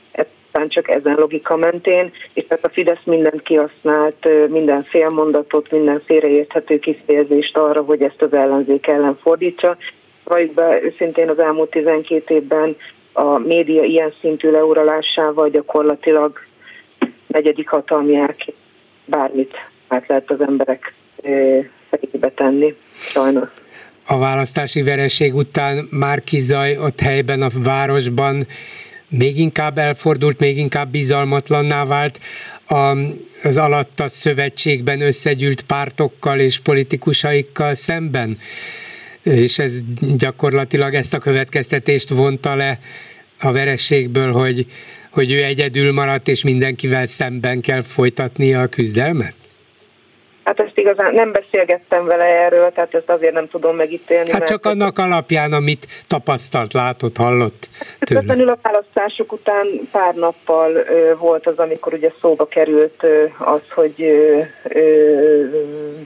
aztán csak ezen logika mentén, és tehát a Fidesz mindent kihasznált, minden félmondatot, minden félreérthető kifejezést arra, hogy ezt az ellenzék ellen fordítsa. Vagy be őszintén az elmúlt 12 évben a média ilyen szintű leuralásával gyakorlatilag negyedik hatalmi elkép bármit át lehet az emberek fejébe tenni, sajnos a választási vereség után már kizaj ott helyben a városban még inkább elfordult, még inkább bizalmatlanná vált a, az alatt a szövetségben összegyűlt pártokkal és politikusaikkal szemben, és ez gyakorlatilag ezt a következtetést vonta le a verességből, hogy, hogy ő egyedül maradt, és mindenkivel szemben kell folytatnia a küzdelmet? Hát ezt igazán nem beszélgettem vele erről, tehát ezt azért nem tudom megítélni. Hát csak annak alapján, amit tapasztalt, látott, hallott tőle. Közvetlenül a választások után pár nappal ö, volt az, amikor ugye szóba került ö, az, hogy ö, ö,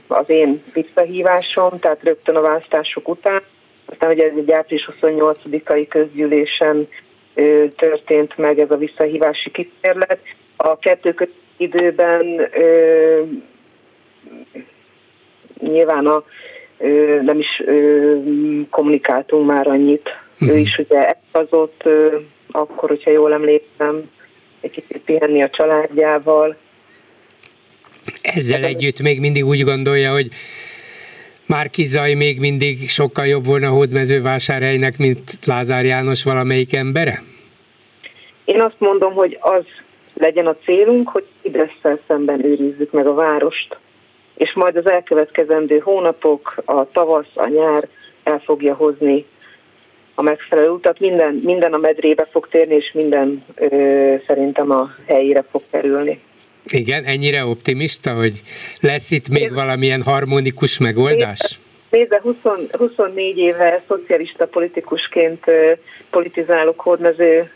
az én visszahívásom, tehát rögtön a választások után. Aztán ugye egy április 28-ai közgyűlésen ö, történt meg ez a visszahívási kísérlet. A kettő időben ö, nyilván a, nem is kommunikáltunk már annyit. Uh-huh. Ő mhm. is ugye elhazott, akkor, hogyha jól emlékszem, egy kicsit pihenni a családjával. Ezzel együtt még mindig úgy gondolja, hogy már Kizaj még mindig sokkal jobb volna hódmezővásárhelynek, mint Lázár János valamelyik embere? Én azt mondom, hogy az legyen a célunk, hogy Idresszel szemben őrizzük meg a várost, és majd az elkövetkezendő hónapok, a tavasz, a nyár el fogja hozni a megfelelő utat. Minden, minden a medrébe fog térni, és minden ö, szerintem a helyére fog kerülni. Igen, ennyire optimista, hogy lesz itt még valamilyen harmonikus megoldás? Nézze, 20, 24 éve szocialista politikusként politizálok Hódmező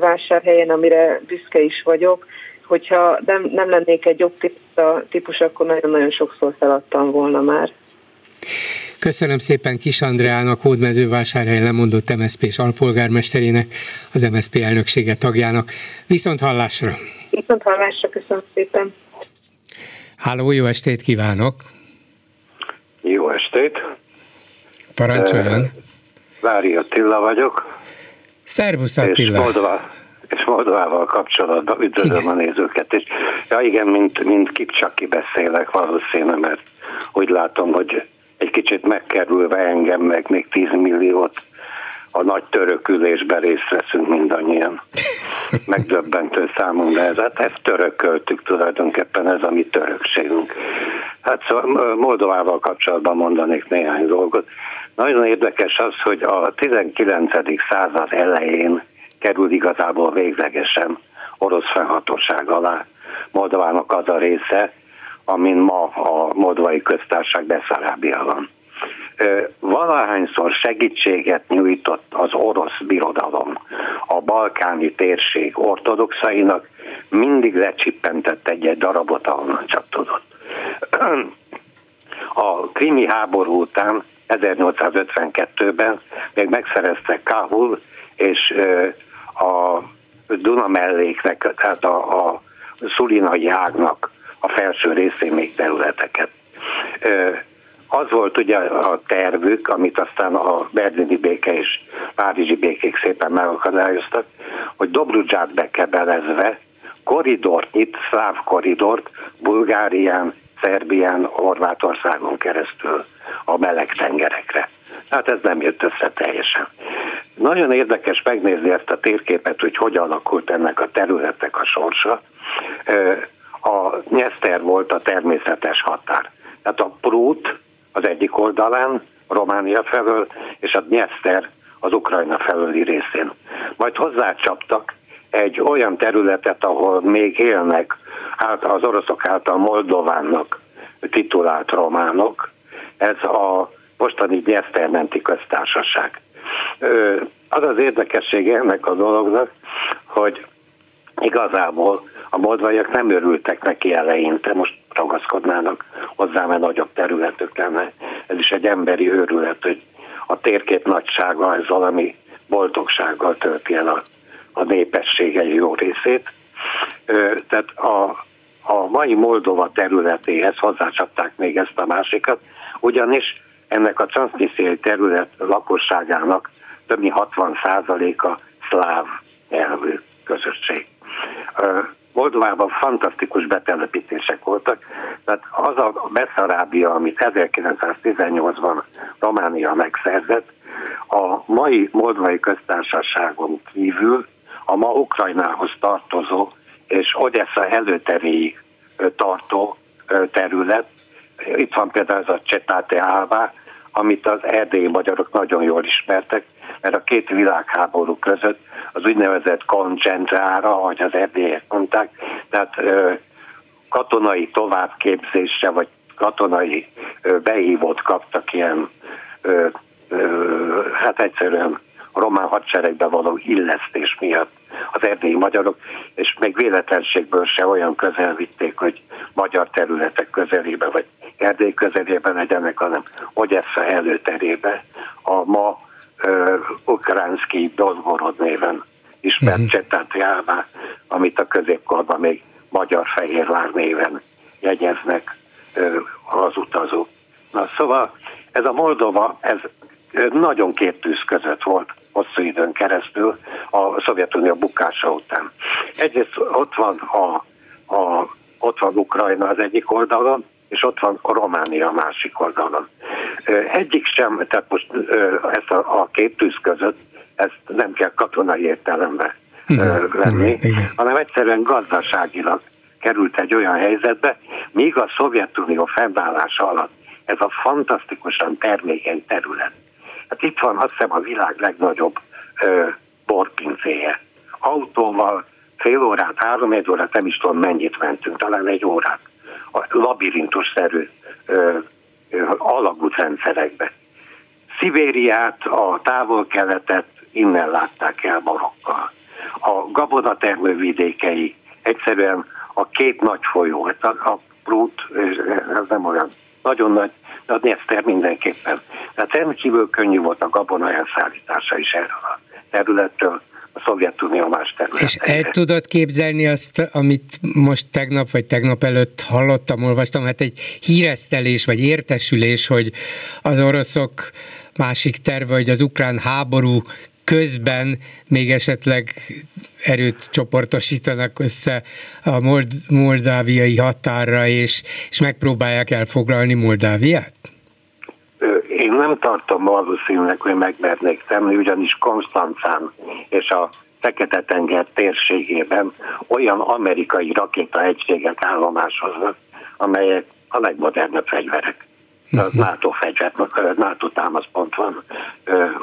vásárhelyen, amire büszke is vagyok. Hogyha nem, nem lennék egy optimista típus, akkor nagyon-nagyon sokszor feladtam volna már. Köszönöm szépen Kis Andreának, Hódmezővásárhely lemondott MSZP és alpolgármesterének, az MSZP elnöksége tagjának. Viszont hallásra! Viszont hallásra, köszönöm szépen! Háló, jó estét kívánok! Jó estét! Parancsoljon! Uh, Vári Attila vagyok. Szervusz Attila! És, Moldova, és Moldovával kapcsolatban üdvözlöm igen. a nézőket. És, ja igen, mint, mint Kipcsaki beszélek valószínűleg, mert úgy látom, hogy egy kicsit megkerülve engem, meg még 10 milliót a nagy törökülésben részt veszünk mindannyian. Megdöbbentő számunkra ez. Hát ezt törököltük tulajdonképpen, ez a mi törökségünk. Hát szóval Moldovával kapcsolatban mondanék néhány dolgot. Nagyon érdekes az, hogy a 19. század elején kerül igazából véglegesen orosz fennhatóság alá Moldovának az a része, amin ma a Moldovai Köztársaság Beszarábia van. Valahányszor segítséget nyújtott az orosz birodalom a balkáni térség ortodoxainak, mindig lecsippentett egy-egy darabot, ahonnan csak tudott. A krimi háború után 1852-ben még megszerezte Kahul és a Duna melléknek, tehát a, a Szulinai ágnak a felső részén még területeket. Az volt ugye a tervük, amit aztán a berlini béke és párizsi békék szépen megakadályoztak, hogy Dobrudzsát bekebelezve koridort nyit, szláv koridort Bulgárián, Szerbián, Horvátországon keresztül a meleg tengerekre. Hát ez nem jött össze teljesen. Nagyon érdekes megnézni ezt a térképet, hogy hogy alakult ennek a területek a sorsa a Nyeszter volt a természetes határ. Tehát a Prút az egyik oldalán, Románia felől, és a Nyeszter az Ukrajna felőli részén. Majd hozzácsaptak egy olyan területet, ahol még élnek az oroszok által Moldovánnak titulált románok, ez a mostani Nyesztermenti köztársaság. Az az érdekessége ennek a dolognak, hogy igazából a moldvaiak nem örültek neki eleinte, most ragaszkodnának hozzá, mert nagyobb területük lenne. Ez is egy emberi őrület, hogy a térkép nagysága ez valami boldogsággal tölti el a, a népesség egy jó részét. Ö, tehát a, a mai Moldova területéhez hozzácsapták még ezt a másikat, ugyanis ennek a transznisztriai terület lakosságának több mint 60%-a szláv nyelvű közösség. Moldovában fantasztikus betelepítések voltak, tehát az a Beszarábia, amit 1918-ban Románia megszerzett, a mai moldovai köztársaságon kívül a ma Ukrajnához tartozó és Odessa előteréig tartó terület, itt van például ez a Csetáte Álvá, amit az erdélyi magyarok nagyon jól ismertek, mert a két világháború között az úgynevezett koncentrára, ahogy az erdélyek mondták, tehát katonai továbbképzésre, vagy katonai behívót kaptak ilyen, hát egyszerűen a román hadseregbe való illesztés miatt az erdélyi magyarok, és még véletlenségből se olyan közel vitték, hogy magyar területek közelébe, vagy Erdély közelében legyenek, hanem Odessa előterébe a ma uh, Ukránszki Dozgorod néven ismert uh-huh. Csetát amit a középkorban még Magyar Fehérvár néven jegyeznek uh, az utazók. Na szóval ez a Moldova, ez nagyon két tűz között volt hosszú időn keresztül a Szovjetunió bukása után. Egyrészt ott van a, a ott van Ukrajna az egyik oldalon, és ott van a Románia a másik oldalon. Egyik sem, tehát most ezt a, a két tűz között, ezt nem kell katonai értelembe igen, venni, igen. hanem egyszerűen gazdaságilag került egy olyan helyzetbe, míg a Szovjetunió fennállása alatt ez a fantasztikusan termékeny terület. Hát itt van azt hiszem a világ legnagyobb ö, borpincéje. Autóval fél órát, három egy órát, nem is tudom mennyit mentünk, talán egy órát. A labirintusszerű alagútrendszerekbe. Szibériát, a távol-keletet innen látták el barokkal. A gabonatermő vidékei, egyszerűen a két nagy folyó, hát a, a Prút, ez nem olyan nagyon nagy, de a Dniester mindenképpen. Tehát rendkívül könnyű volt a gabona elszállítása is erről a területről, a Szovjetunió más területén. És el tudod képzelni azt, amit most tegnap vagy tegnap előtt hallottam, olvastam, hát egy híresztelés vagy értesülés, hogy az oroszok másik terve, hogy az ukrán háború közben még esetleg erőt csoportosítanak össze a Mold- moldáviai határra, és, és megpróbálják elfoglalni Moldáviát? Én nem tartom valószínűleg, hogy megmernék tenni, ugyanis Konstancán és a Fekete-tenger térségében olyan amerikai rakétaegységek állomásoznak, amelyek a legmodernebb fegyverek NATO fegyver, NATO támaszpont van.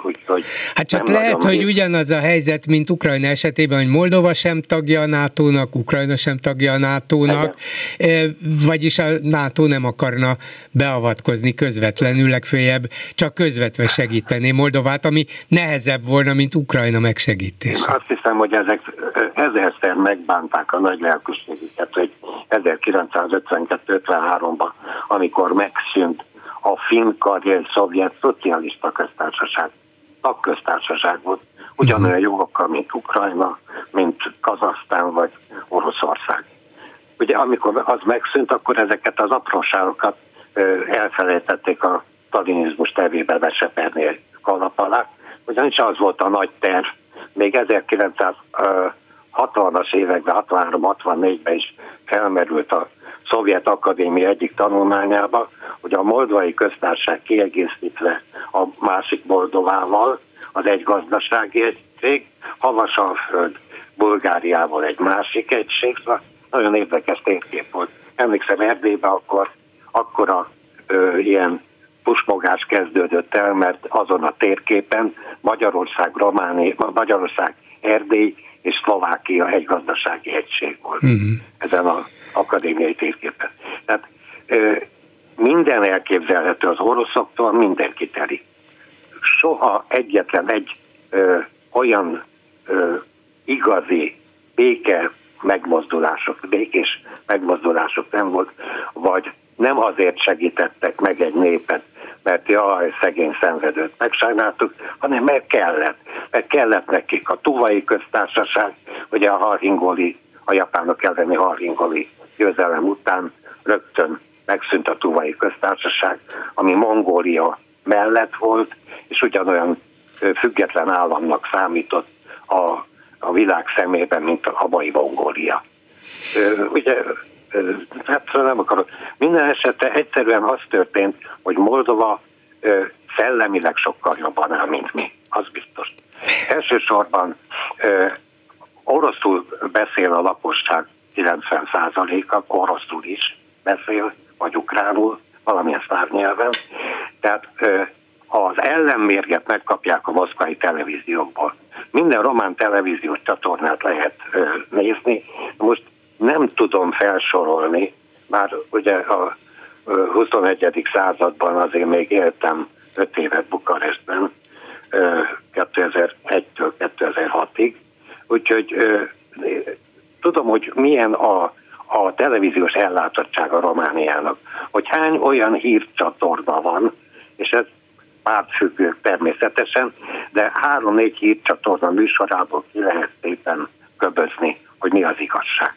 Úgyhogy hát csak lehet, hogy ugyanaz a helyzet, mint Ukrajna esetében, hogy Moldova sem tagja a NATO-nak, Ukrajna sem tagja a NATO-nak, Igen. vagyis a NATO nem akarna beavatkozni közvetlenül, legfőjebb csak közvetve segíteni Moldovát, ami nehezebb volna, mint Ukrajna megsegítése. Azt hiszem, hogy ezek ezerszer megbánták a nagy lelkűségüket, hogy 1952-53-ban, amikor megszűnt a finn karrier szovjet szocialista köztársaság, tagköztársaság volt, ugyanolyan mhm. jogokkal, mint Ukrajna, mint Kazasztán vagy Oroszország. Ugye amikor az megszűnt, akkor ezeket az apróságokat elfelejtették a stalinizmus tervébe beseperni kalap alá, ugyanis az volt a nagy terv, még 1960-as években, 63-64-ben is felmerült a Szovjet Akadémia egyik tanulmányába, hogy a moldvai köztársaság kiegészítve a másik Moldovával, az egy gazdasági egység, Havasalföld Bulgáriával egy másik egység, szóval nagyon érdekes térkép volt. Emlékszem Erdélyben akkor, akkor a ö, ilyen pusmogás kezdődött el, mert azon a térképen Magyarország, Románia, Magyarország, Erdély és Szlovákia egy gazdasági egység volt. Uh-huh. Ezen a akadémiai térképen. Tehát minden elképzelhető az oroszoktól, mindenki teli. Soha egyetlen egy ö, olyan ö, igazi béke megmozdulások, békés megmozdulások nem volt, vagy nem azért segítettek meg egy népet, mert jaj, szegény szenvedőt megsajnáltuk, hanem mert kellett. Mert kellett nekik a tuvai köztársaság, ugye a harhingoli, a japánok elleni harhingoli győzelem után rögtön megszűnt a tuvai köztársaság, ami Mongólia mellett volt, és ugyanolyan független államnak számított a, a világ szemében, mint a mai Mongólia. Ugye, hát nem akarok. Minden esetre egyszerűen az történt, hogy Moldova szellemileg sokkal jobban áll, mint mi. Az biztos. Elsősorban oroszul beszél a lakosság 90%-a oroszul is beszél, vagy ukránul, valamilyen szláv nyelven. Tehát az ellenmérget megkapják a moszkvai televíziókból. Minden román televíziós csatornát lehet nézni. Most nem tudom felsorolni, már ugye a 21. században azért még éltem 5 évet Bukarestben, 2001-től 2006-ig, úgyhogy tudom, hogy milyen a, a televíziós ellátottsága Romániának, hogy hány olyan hírcsatorna van, és ez pártfüggő természetesen, de három-négy hírcsatorna műsorából ki lehet szépen köbözni, hogy mi az igazság.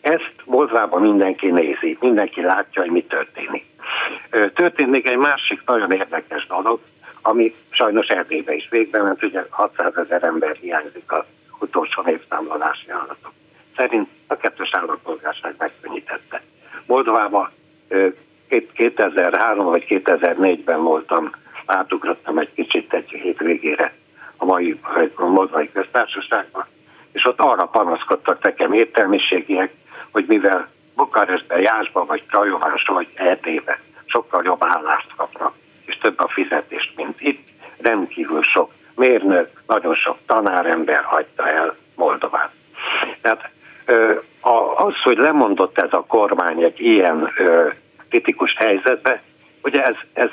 Ezt Moldvában mindenki nézi, mindenki látja, hogy mi történik. Történt még egy másik nagyon érdekes dolog, ami sajnos Erdélybe is végbe ment, ugye 600 ezer ember hiányzik az utolsó népszámlálási adatok. szerint a kettős állampolgárság megkönnyítette. Moldovában 2003 vagy 2004-ben voltam, átugrottam egy kicsit egy hétvégére a mai a Moldovai Köztársaságban, és ott arra panaszkodtak nekem értelmiségiek, hogy mivel Bukarestben, Jászban, vagy Krajovásban, vagy Erdélyben sokkal jobb állást kapnak, és több a fizetést, mint itt, rendkívül sok mérnök, nagyon sok tanárember hagyta el Moldovát. Tehát az, hogy lemondott ez a kormány egy ilyen kritikus helyzetbe, ugye ez, ez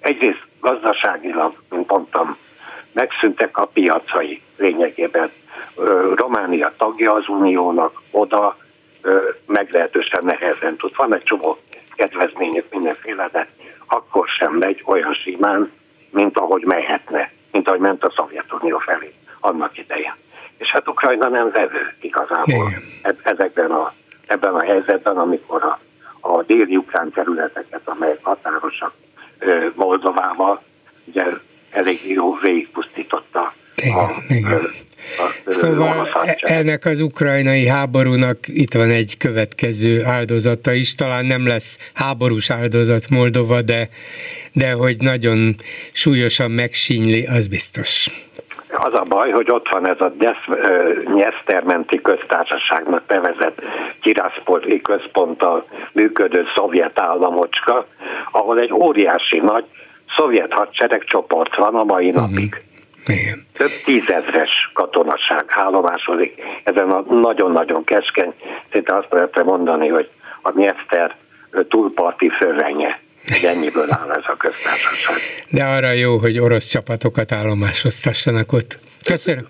egyrészt gazdaságilag, mint mondtam, megszűntek a piacai lényegében. Románia tagja az uniónak, oda meglehetősen nehezen tud. Van egy csomó kedvezmények mindenféle, de akkor sem megy olyan simán, mint ahogy mehetne, mint ahogy ment a Szovjetunió felé annak idején. És hát Ukrajna nem vevő igazából ezekben a, ebben a helyzetben, amikor a, a déli ukrán területeket, amelyek határosak Moldovával, ugye elég jó végigpusztította igen, a, igen. Szóval e- ennek az ukrajnai háborúnak itt van egy következő áldozata is, talán nem lesz háborús áldozat Moldova, de, de hogy nagyon súlyosan megsínyli, az biztos. Az a baj, hogy ott van ez a Nyesztermenti köztársaságnak nevezett Kiraszpoli központtal működő szovjet államocska, ahol egy óriási nagy szovjet hadsereg csoport van a mai uh-huh. napig. Igen. Több tízezres katonaság állomásozik ezen a nagyon-nagyon keskeny, szinte azt lehetne mondani, hogy a Nyeszter túlparti fölrenye. Ennyiből áll ez a köztársaság. De arra jó, hogy orosz csapatokat állomásoztassanak ott. Köszönöm.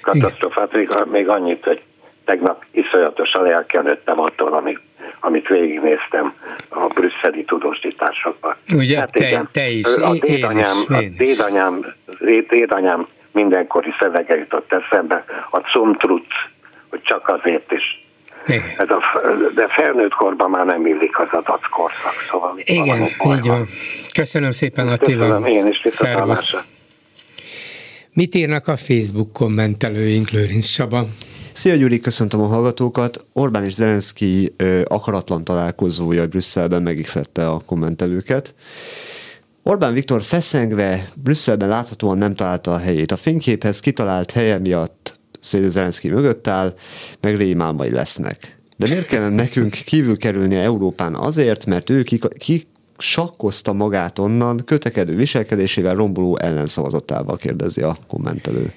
Katasztrofát, még, még annyit, hogy tegnap iszonyatosan elkenődtem attól, amit, amit végignéztem a brüsszeli tudósításokban. Ugye, hát te, igen, te is, a dédanyám, én is, én a dédanyám, dédanyám mindenkori szövege jutott eszembe, a cumtruc, hogy csak azért is ez a, de felnőtt korban már nem illik az adatkorszak, szóval Igen, így van. Köszönöm szépen Attila. Köszönöm én is, Szervusz. Mit írnak a Facebook kommentelőink, Lőrinc Csaba? Szia Gyuri, köszöntöm a hallgatókat. Orbán és Zelenszky akaratlan találkozója Brüsszelben megihlette a kommentelőket. Orbán Viktor feszengve Brüsszelben láthatóan nem találta a helyét. A fényképhez kitalált helye miatt Zelenszky mögött áll, meg rémálmai lesznek. De miért kellene nekünk kívül kerülni Európán? Azért, mert ő ki, ki sakkozta magát onnan kötekedő viselkedésével romboló ellenszavazatával, kérdezi a kommentelő.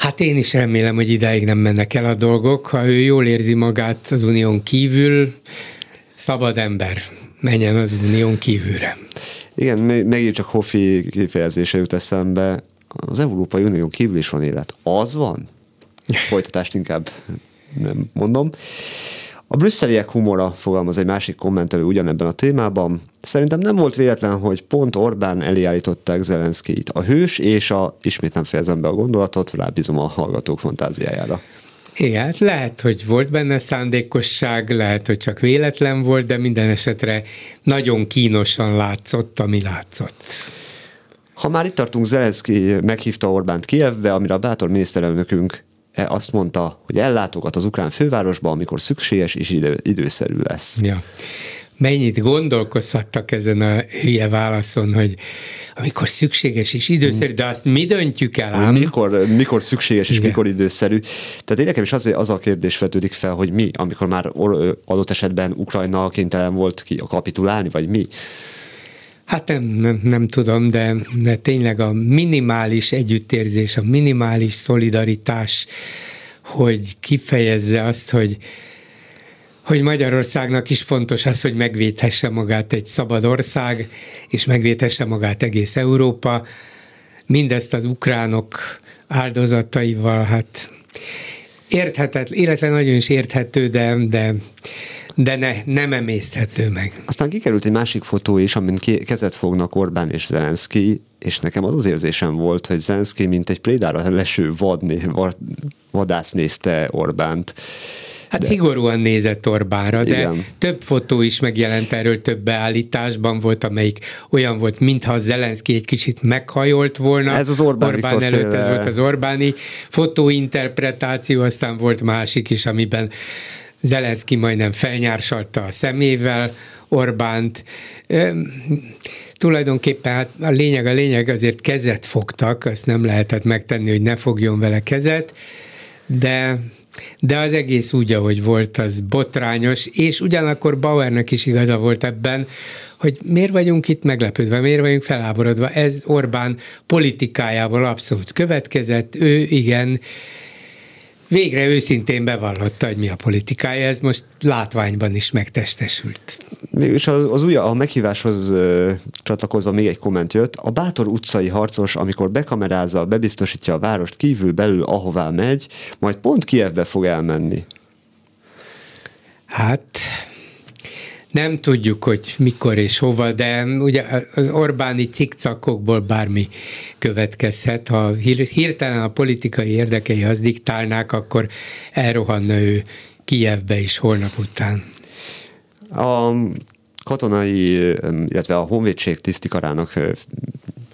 Hát én is remélem, hogy idáig nem mennek el a dolgok. Ha ő jól érzi magát az unión kívül, szabad ember menjen az unión kívülre. Igen, megint csak Hofi kifejezése jut eszembe. Az Európai Unión kívül is van élet. Az van? Folytatást inkább nem mondom. A brüsszeliek humora fogalmaz egy másik kommentelő ugyanebben a témában. Szerintem nem volt véletlen, hogy pont Orbán elé állították Zelenszkijt. A hős és a, ismét nem fejezem be a gondolatot, rábízom a hallgatók fantáziájára. Igen, hát lehet, hogy volt benne szándékosság, lehet, hogy csak véletlen volt, de minden esetre nagyon kínosan látszott, ami látszott. Ha már itt tartunk, Zelenszky meghívta Orbánt Kievbe, amire a bátor miniszterelnökünk azt mondta, hogy ellátogat az ukrán fővárosba, amikor szükséges és idő, időszerű lesz. Ja. Mennyit gondolkozhattak ezen a hülye válaszon, hogy amikor szükséges és időszerű, de azt mi döntjük el ám? Mikor, mikor szükséges és Igen. mikor időszerű. Tehát én nekem is az, az a kérdés vetődik fel, hogy mi, amikor már adott esetben Ukrajna kénytelen volt ki a kapitulálni, vagy mi? Hát nem, nem, nem tudom, de, de tényleg a minimális együttérzés, a minimális szolidaritás, hogy kifejezze azt, hogy, hogy Magyarországnak is fontos az, hogy megvédhesse magát egy szabad ország, és megvédhesse magát egész Európa. Mindezt az ukránok áldozataival, hát érthetetlen, illetve nagyon is érthető, de, de de ne, nem emészthető meg. Aztán kikerült egy másik fotó is, amin kezet fognak Orbán és Zelenszky, és nekem az az érzésem volt, hogy Zelenszky mint egy prédára leső vad, vad, vadász nézte Orbánt. Hát de... szigorúan nézett Orbánra, de Igen. több fotó is megjelent erről, több beállításban volt, amelyik olyan volt, mintha Zelenszky egy kicsit meghajolt volna. Ez az Orbán, Orbán előtt, féle... ez volt az Orbáni fotóinterpretáció, aztán volt másik is, amiben Zelenszky majdnem felnyársalta a szemével Orbánt. Tulajdonképpen hát a lényeg a lényeg, azért kezet fogtak, azt nem lehetett megtenni, hogy ne fogjon vele kezet, de de az egész úgy, ahogy volt, az botrányos, és ugyanakkor Bauernek is igaza volt ebben, hogy miért vagyunk itt meglepődve, miért vagyunk feláborodva. Ez Orbán politikájából abszolút következett, ő igen, végre őszintén bevallotta, hogy mi a politikája, ez most látványban is megtestesült. És az, az új, a meghíváshoz uh, csatlakozva még egy komment jött. A bátor utcai harcos, amikor bekamerázza, bebiztosítja a várost kívül belül, ahová megy, majd pont Kievbe fog elmenni. Hát nem tudjuk, hogy mikor és hova, de ugye az Orbáni cikcakokból bármi következhet. Ha hirtelen a politikai érdekei az diktálnák, akkor elrohanna ő Kijevbe is holnap után. A katonai, illetve a honvédség tisztikarának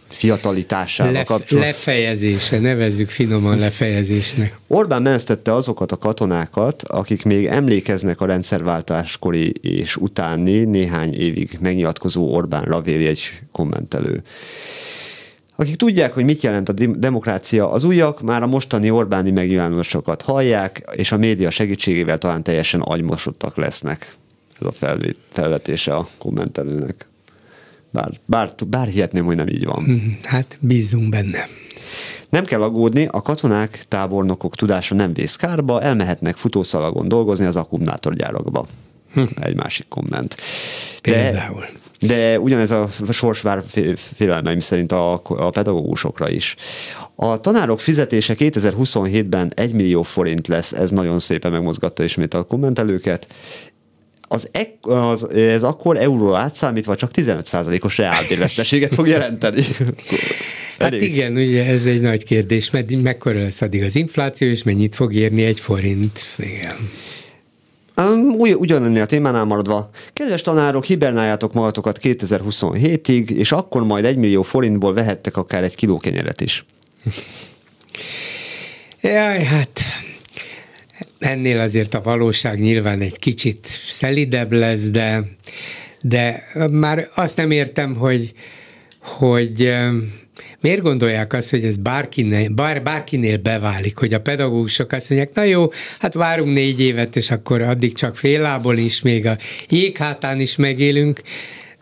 fiatalitásával Lef, kapcsolatban. Lefejezése, nevezzük finoman lefejezésnek. Orbán menesztette azokat a katonákat, akik még emlékeznek a rendszerváltáskori és utáni néhány évig megnyilatkozó Orbán Lavéli egy kommentelő. Akik tudják, hogy mit jelent a demokrácia, az újak már a mostani Orbáni megnyilvánulásokat hallják, és a média segítségével talán teljesen agymosodtak lesznek. Ez a felvetése a kommentelőnek. Bár, bár, bár hihetném, hogy nem így van. Mhm, hát bízunk benne. Nem kell aggódni, a katonák, tábornokok tudása nem vész kárba, elmehetnek futószalagon dolgozni az akkumulátorgyárakba. Hm. Egy másik komment. De, Például. De ugyanez a sors vár félelmeim szerint a, a pedagógusokra is. A tanárok fizetése 2027-ben 1 millió forint lesz, ez nagyon szépen megmozgatta ismét a kommentelőket, az, ek, az, ez akkor euró átszámítva csak 15%-os reálbérveszteséget fog jelenteni. Hát Elég. igen, ugye ez egy nagy kérdés, mert mekkora lesz addig az infláció, és mennyit fog érni egy forint. Igen. Um, ugy, ugyanennél a témánál maradva, kedves tanárok, hibernáljátok magatokat 2027-ig, és akkor majd egy millió forintból vehettek akár egy kiló kenyeret is. Jaj, hát ennél azért a valóság nyilván egy kicsit szelidebb lesz, de, de már azt nem értem, hogy, hogy miért gondolják azt, hogy ez bárkinél, bár, bárkinél beválik, hogy a pedagógusok azt mondják, na jó, hát várunk négy évet, és akkor addig csak fél lából is, még a jéghátán is megélünk,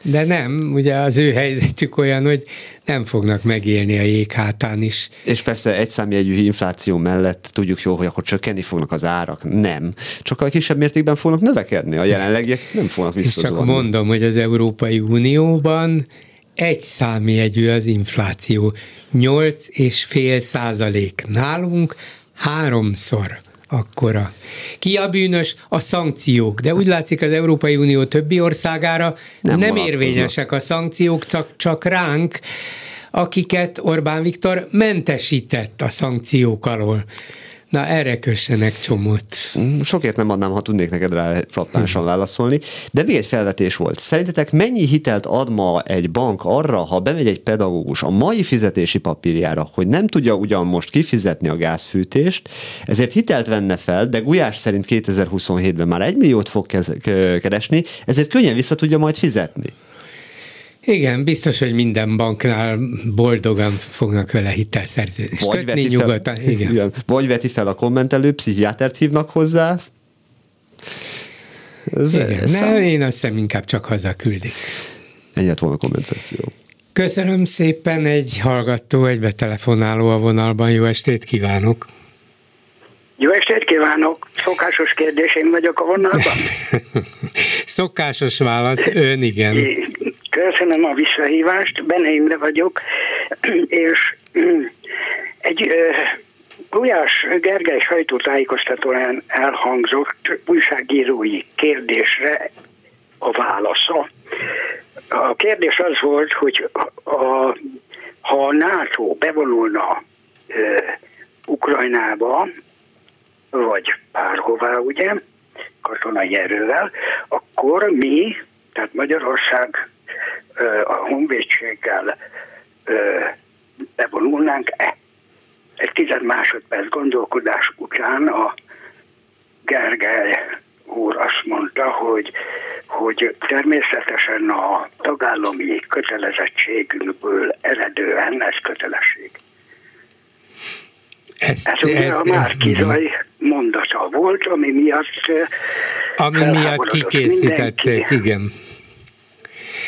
de nem, ugye az ő helyzetük olyan, hogy nem fognak megélni a jéghátán is. És persze egy számjegyű infláció mellett tudjuk jól, hogy akkor csökkenni fognak az árak. Nem. Csak a kisebb mértékben fognak növekedni. A jelenlegiek nem fognak visszazolni. csak mondom, hogy az Európai Unióban egy számjegyű az infláció. 8,5 százalék. Nálunk háromszor akkora. Ki a bűnös? A szankciók. De úgy látszik az Európai Unió többi országára nem, nem érvényesek a szankciók, csak, csak ránk, akiket Orbán Viktor mentesített a szankciók alól. Na, erre kössenek csomót. Mm, sokért nem adnám, ha tudnék neked rá frappánsan hm. válaszolni. De még egy felvetés volt. Szerintetek mennyi hitelt ad ma egy bank arra, ha bemegy egy pedagógus a mai fizetési papírjára, hogy nem tudja ugyan most kifizetni a gázfűtést, ezért hitelt venne fel, de Gulyás szerint 2027-ben már egy milliót fog keresni, ezért könnyen vissza tudja majd fizetni. Igen, biztos, hogy minden banknál boldogan fognak vele hitelszerződést vagy kötni nyugodtan. Fel, igen. igen. Vagy veti fel a kommentelő, pszichiátert hívnak hozzá. Ez, igen, ez ne, én azt hiszem inkább csak haza küldik. Ennyi volna a komment szekció. Köszönöm szépen, egy hallgató, egy betelefonáló a vonalban. Jó estét kívánok! Jó estét kívánok! Szokásos kérdés, én vagyok a vonalban. Szokásos válasz, ön igen. Köszönöm a visszahívást, Benne Imre vagyok, és egy Gulyás Gergely sajtótájékoztatóján elhangzott újságírói kérdésre a válasza. A kérdés az volt, hogy a, ha a NATO bevonulna e, Ukrajnába, vagy bárhová, ugye, katonai erővel, akkor mi, tehát Magyarország a honvédséggel bevonulnánk-e? Egy tized másodperc gondolkodás után a Gergely úr azt mondta, hogy, hogy természetesen a tagállami kötelezettségünkből eredően ez kötelesség. Ezt, ez ugye ezt, a Márkizaj mondata volt, ami miatt ami miatt kikészítették, igen.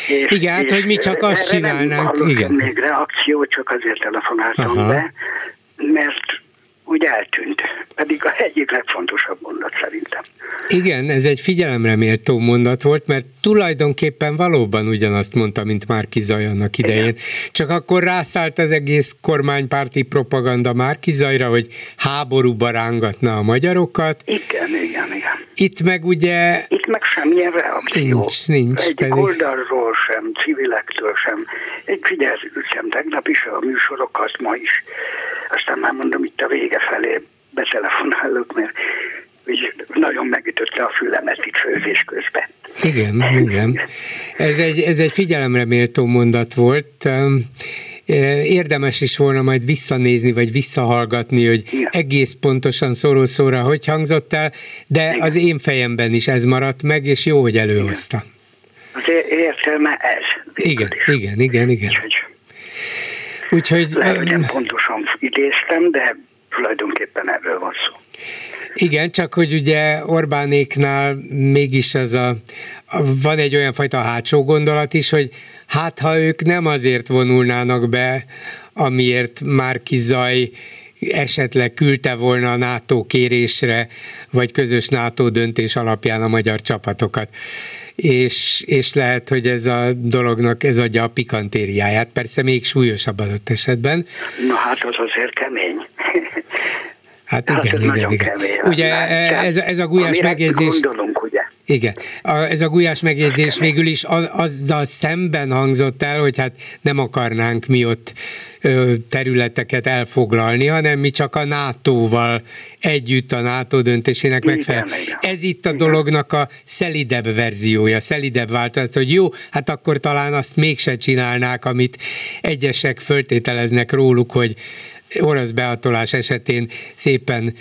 És, igen, hát, hogy mi csak azt csinálnánk. Igen. még reakció, csak azért telefonáltam Aha. be, mert úgy eltűnt. Pedig a egyik legfontosabb mondat szerintem. Igen, ez egy figyelemre méltó mondat volt, mert tulajdonképpen valóban ugyanazt mondta, mint Márki Zaj annak idején. Igen. Csak akkor rászállt az egész kormánypárti propaganda Márki Zajra, hogy háborúba rángatna a magyarokat. Igen, igen, igen. Itt meg ugye... Itt meg semmilyen reakció. Nincs, nincs. Egy pedig... oldalról sem, civilektől sem. Egy figyeltem tegnap is a műsorokat, ma is. Aztán már mondom, itt a vége felé betelefonálok, mert úgy nagyon megütötte a fülemet itt főzés közben. Igen, igen. Ez egy, ez egy figyelemre méltó mondat volt. Érdemes is volna majd visszanézni, vagy visszahallgatni, hogy Igen. egész pontosan szóró szóra hogy hangzott el, de Igen. az én fejemben is ez maradt meg, és jó, hogy előhozta. Az értelme ez. Igen, igen, igen, igen. Úgyhogy, Lehet, hogy nem pontosan idéztem, de tulajdonképpen erről van szó. Igen, csak hogy ugye Orbánéknál mégis az a, van egy olyan fajta hátsó gondolat is, hogy hát ha ők nem azért vonulnának be, amiért már kizaj esetleg küldte volna a NATO kérésre, vagy közös NATO döntés alapján a magyar csapatokat. És, és lehet, hogy ez a dolognak ez adja a pikantériáját, persze még súlyosabb adott esetben. Na hát az azért kemény. Hát igen, hát igen, igen. Kemény, ugye ez, ez a gulyás megjegyzés... Gondolunk? Igen, a, ez a gulyás megjegyzés végül is az, azzal szemben hangzott el, hogy hát nem akarnánk mi ott ö, területeket elfoglalni, hanem mi csak a NATO-val együtt a NATO döntésének megfelel. Ez itt a dolognak a szelidebb verziója, szelidebb változat, hogy jó, hát akkor talán azt mégse csinálnák, amit egyesek föltételeznek róluk, hogy orosz behatolás esetén szépen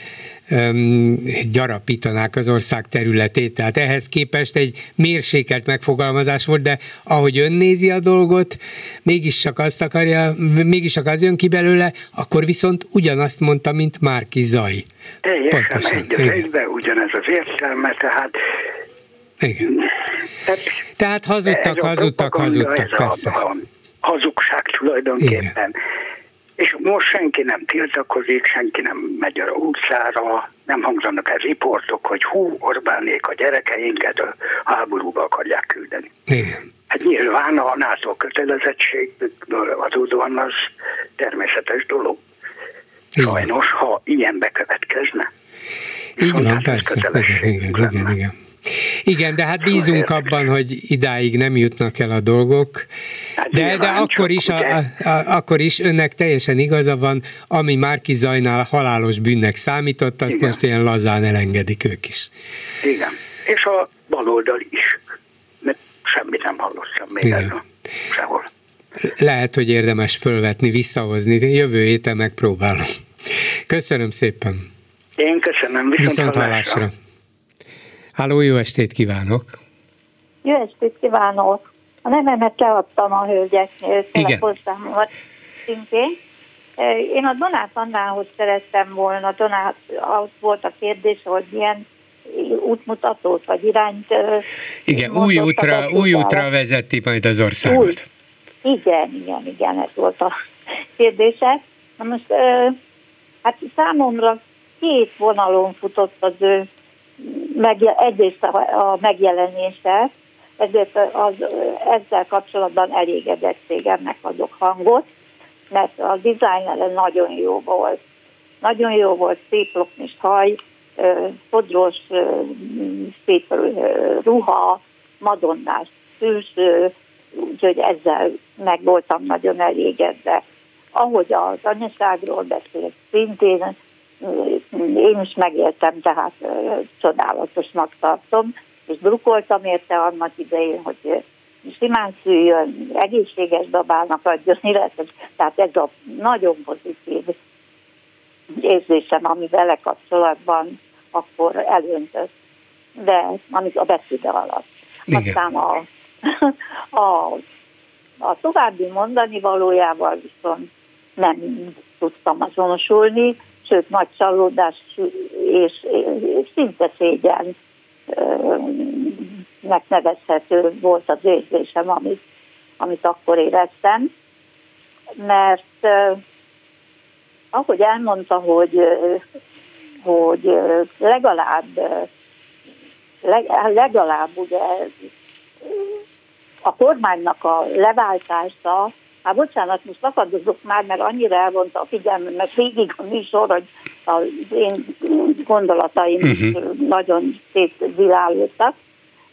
um, gyarapítanák az ország területét. Tehát ehhez képest egy mérsékelt megfogalmazás volt, de ahogy ön nézi a dolgot, mégis csak azt akarja, mégis csak az jön ki belőle, akkor viszont ugyanazt mondta, mint Márki Zaj. Teljesen Pontosan. egy az egybe, ugyanez az értelme, tehát igen. Tehát, tehát hazudtak, hazudtak, hazudtak, persze. A hazugság tulajdonképpen. Igen és most senki nem tiltakozik, senki nem megy a utcára, nem hangzanak el riportok, hogy hú, Orbánék a gyerekeinket a háborúba akarják küldeni. Igen. Hát nyilván a NATO kötelezettségből adódóan az természetes dolog. Igen. Sajnos, ha ilyen bekövetkezne. Így van, persze. Igen, igen, igen, igen. Igen, de hát bízunk abban, hogy idáig nem jutnak el a dolgok, de, de akkor, is a, a, a, akkor is önnek teljesen igaza van, ami Márki Zajnál halálos bűnnek számított, azt Igen. most ilyen lazán elengedik ők is. Igen, és a baloldal is, mert semmit nem hallottam még Igen. erről, sehol. Lehet, hogy érdemes fölvetni, visszahozni, jövő héten megpróbálom. Köszönöm szépen. Én köszönöm, viszont, viszont hallásra. hallásra. Háló, jó estét kívánok! Jó estét kívánok! A nevemet leadtam a hölgyeknél, telefonszámomat szintén. Én a Donát Annához szerettem volna, Donát, az volt a kérdés, hogy milyen útmutatót vagy irányt. Igen, új útra, új útra vezeti majd az országot. Új. Igen, igen, igen, ez volt a kérdése. Na most, hát számomra két vonalon futott az ő megje, egyrészt a, a megjelenése, ezért az, ezzel kapcsolatban elégedettségemnek adok hangot, mert a dizájnere nagyon jó volt. Nagyon jó volt, szép loknis haj, fodros, szép ruha, madonnás szűző, úgyhogy ezzel meg voltam nagyon elégedve. Ahogy az anyaságról beszélt, szintén én is megéltem, tehát csodálatosnak tartom, és drukoltam érte annak idején, hogy simán szüljön, egészséges babának adjon életet. Tehát ez a nagyon pozitív érzésem, ami vele kapcsolatban akkor elöntött. De amit a beszéde alatt. Igen. Aztán a, a, a további mondani valójával viszont nem tudtam azonosulni, sőt nagy csalódás és, és szinte szégyen megnevezhető volt az érzésem, amit, amit akkor éreztem, mert ahogy elmondta, hogy, hogy legalább legalább ugye a kormánynak a leváltása, hát bocsánat, most akadozok már, mert annyira elvonta a figyelmemet végig a műsor, hogy az én gondolataim uh-huh. nagyon szétvilálódtak,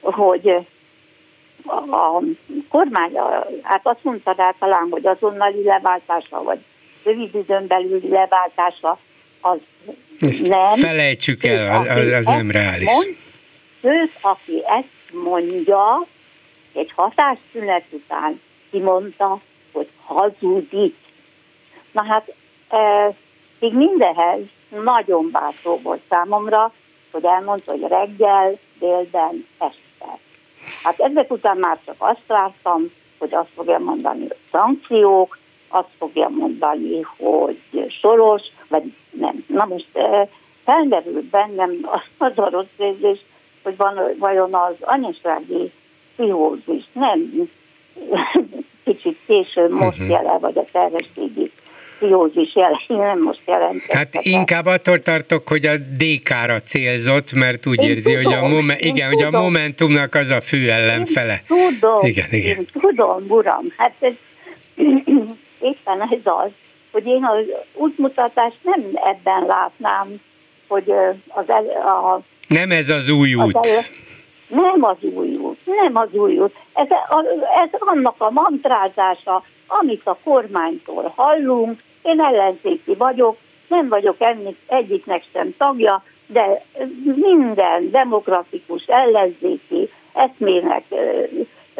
hogy a kormány, hát azt mondta rá talán, hogy azonnali leváltása, vagy rövid időn belüli leváltása, az Ezt nem. Felejtsük el, az, az, az nem reális. Mond, ő, aki ezt mondja, egy hatásszünet után kimondta, hazudik. Na hát, e, még mindenhez nagyon bátor volt számomra, hogy elmondta, hogy reggel, délben, este. Hát ezek után már csak azt láttam, hogy azt fogja mondani, hogy szankciók, azt fogja mondani, hogy soros, vagy nem. Na most e, felmerült bennem az a rossz érzés, hogy van, vajon az anyasági pszichózis nem kicsit később most uh-huh. jelen, vagy a terhességi pszichózis jelen, nem most jelent. Hát inkább attól tartok, hogy a DK-ra célzott, mert úgy én érzi, tudom, hogy a, momen, igen, hogy a Momentumnak az a fő ellenfele. Én tudom, igen, igen. Én tudom, uram, hát ez éppen ez az, hogy én az útmutatást nem ebben látnám, hogy az el, a nem ez az új út. Az nem az új út, nem az új út. Ez, ez annak a mantrázása, amit a kormánytól hallunk. Én ellenzéki vagyok, nem vagyok ennek, egyiknek sem tagja, de minden demokratikus ellenzéki eszmének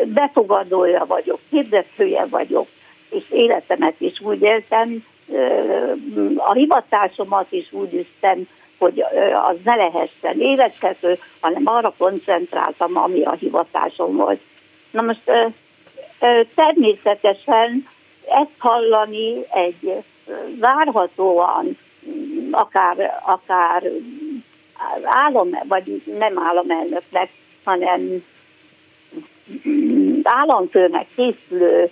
befogadója vagyok, hirdetője vagyok, és életemet is úgy éltem, a hivatásomat is úgy üztem, hogy az ne lehessen életkező, hanem arra koncentráltam, ami a hivatásom volt. Na most természetesen ezt hallani egy várhatóan akár, akár állam, vagy nem államelnöknek, hanem államfőnek készülő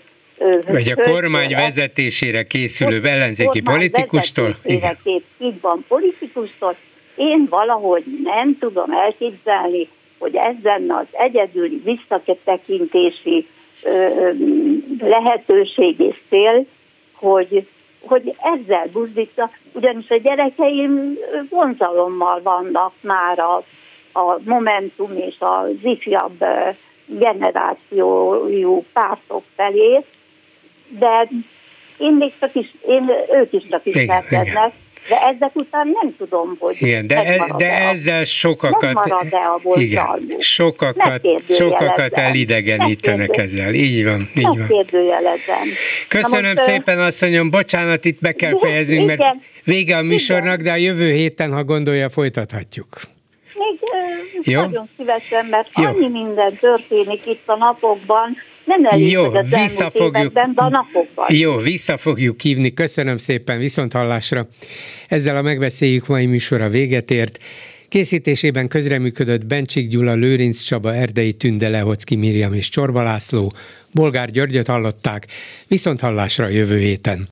vagy a kormány vezetésére készülő ellenzéki politikustól? Igen. Így van, politikustól. Én valahogy nem tudom elképzelni, hogy ezen az egyedüli visszatekintési lehetőség és cél, hogy, hogy ezzel buzdítsa, ugyanis a gyerekeim vonzalommal vannak már a, a Momentum és az ifjabb generációjú pártok felé, de én még csak is, én, ők is csak ismerkednek, de ezek után nem tudom, hogy igen, de, e, de ezzel sokakat, igen, sokakat, sokakat elidegenítenek ezzel. Így van, így van. Köszönöm most, szépen, asszonyom, bocsánat, itt be kell fejeznünk, mert vége a műsornak, de a jövő héten, ha gondolja, folytathatjuk. Még Jó? nagyon szívesen, mert Jó. annyi minden történik itt a napokban, nem elég, Jó, vissza fogjuk, de a napokban. Jó, vissza fogjuk hívni. Köszönöm szépen, viszont hallásra. Ezzel a megbeszéljük mai műsora véget ért. Készítésében közreműködött Bencsik Gyula, Lőrinc Csaba, Erdei Tünde, Lehocki Miriam és Csorba László. Bolgár Györgyöt hallották, viszont hallásra jövő héten.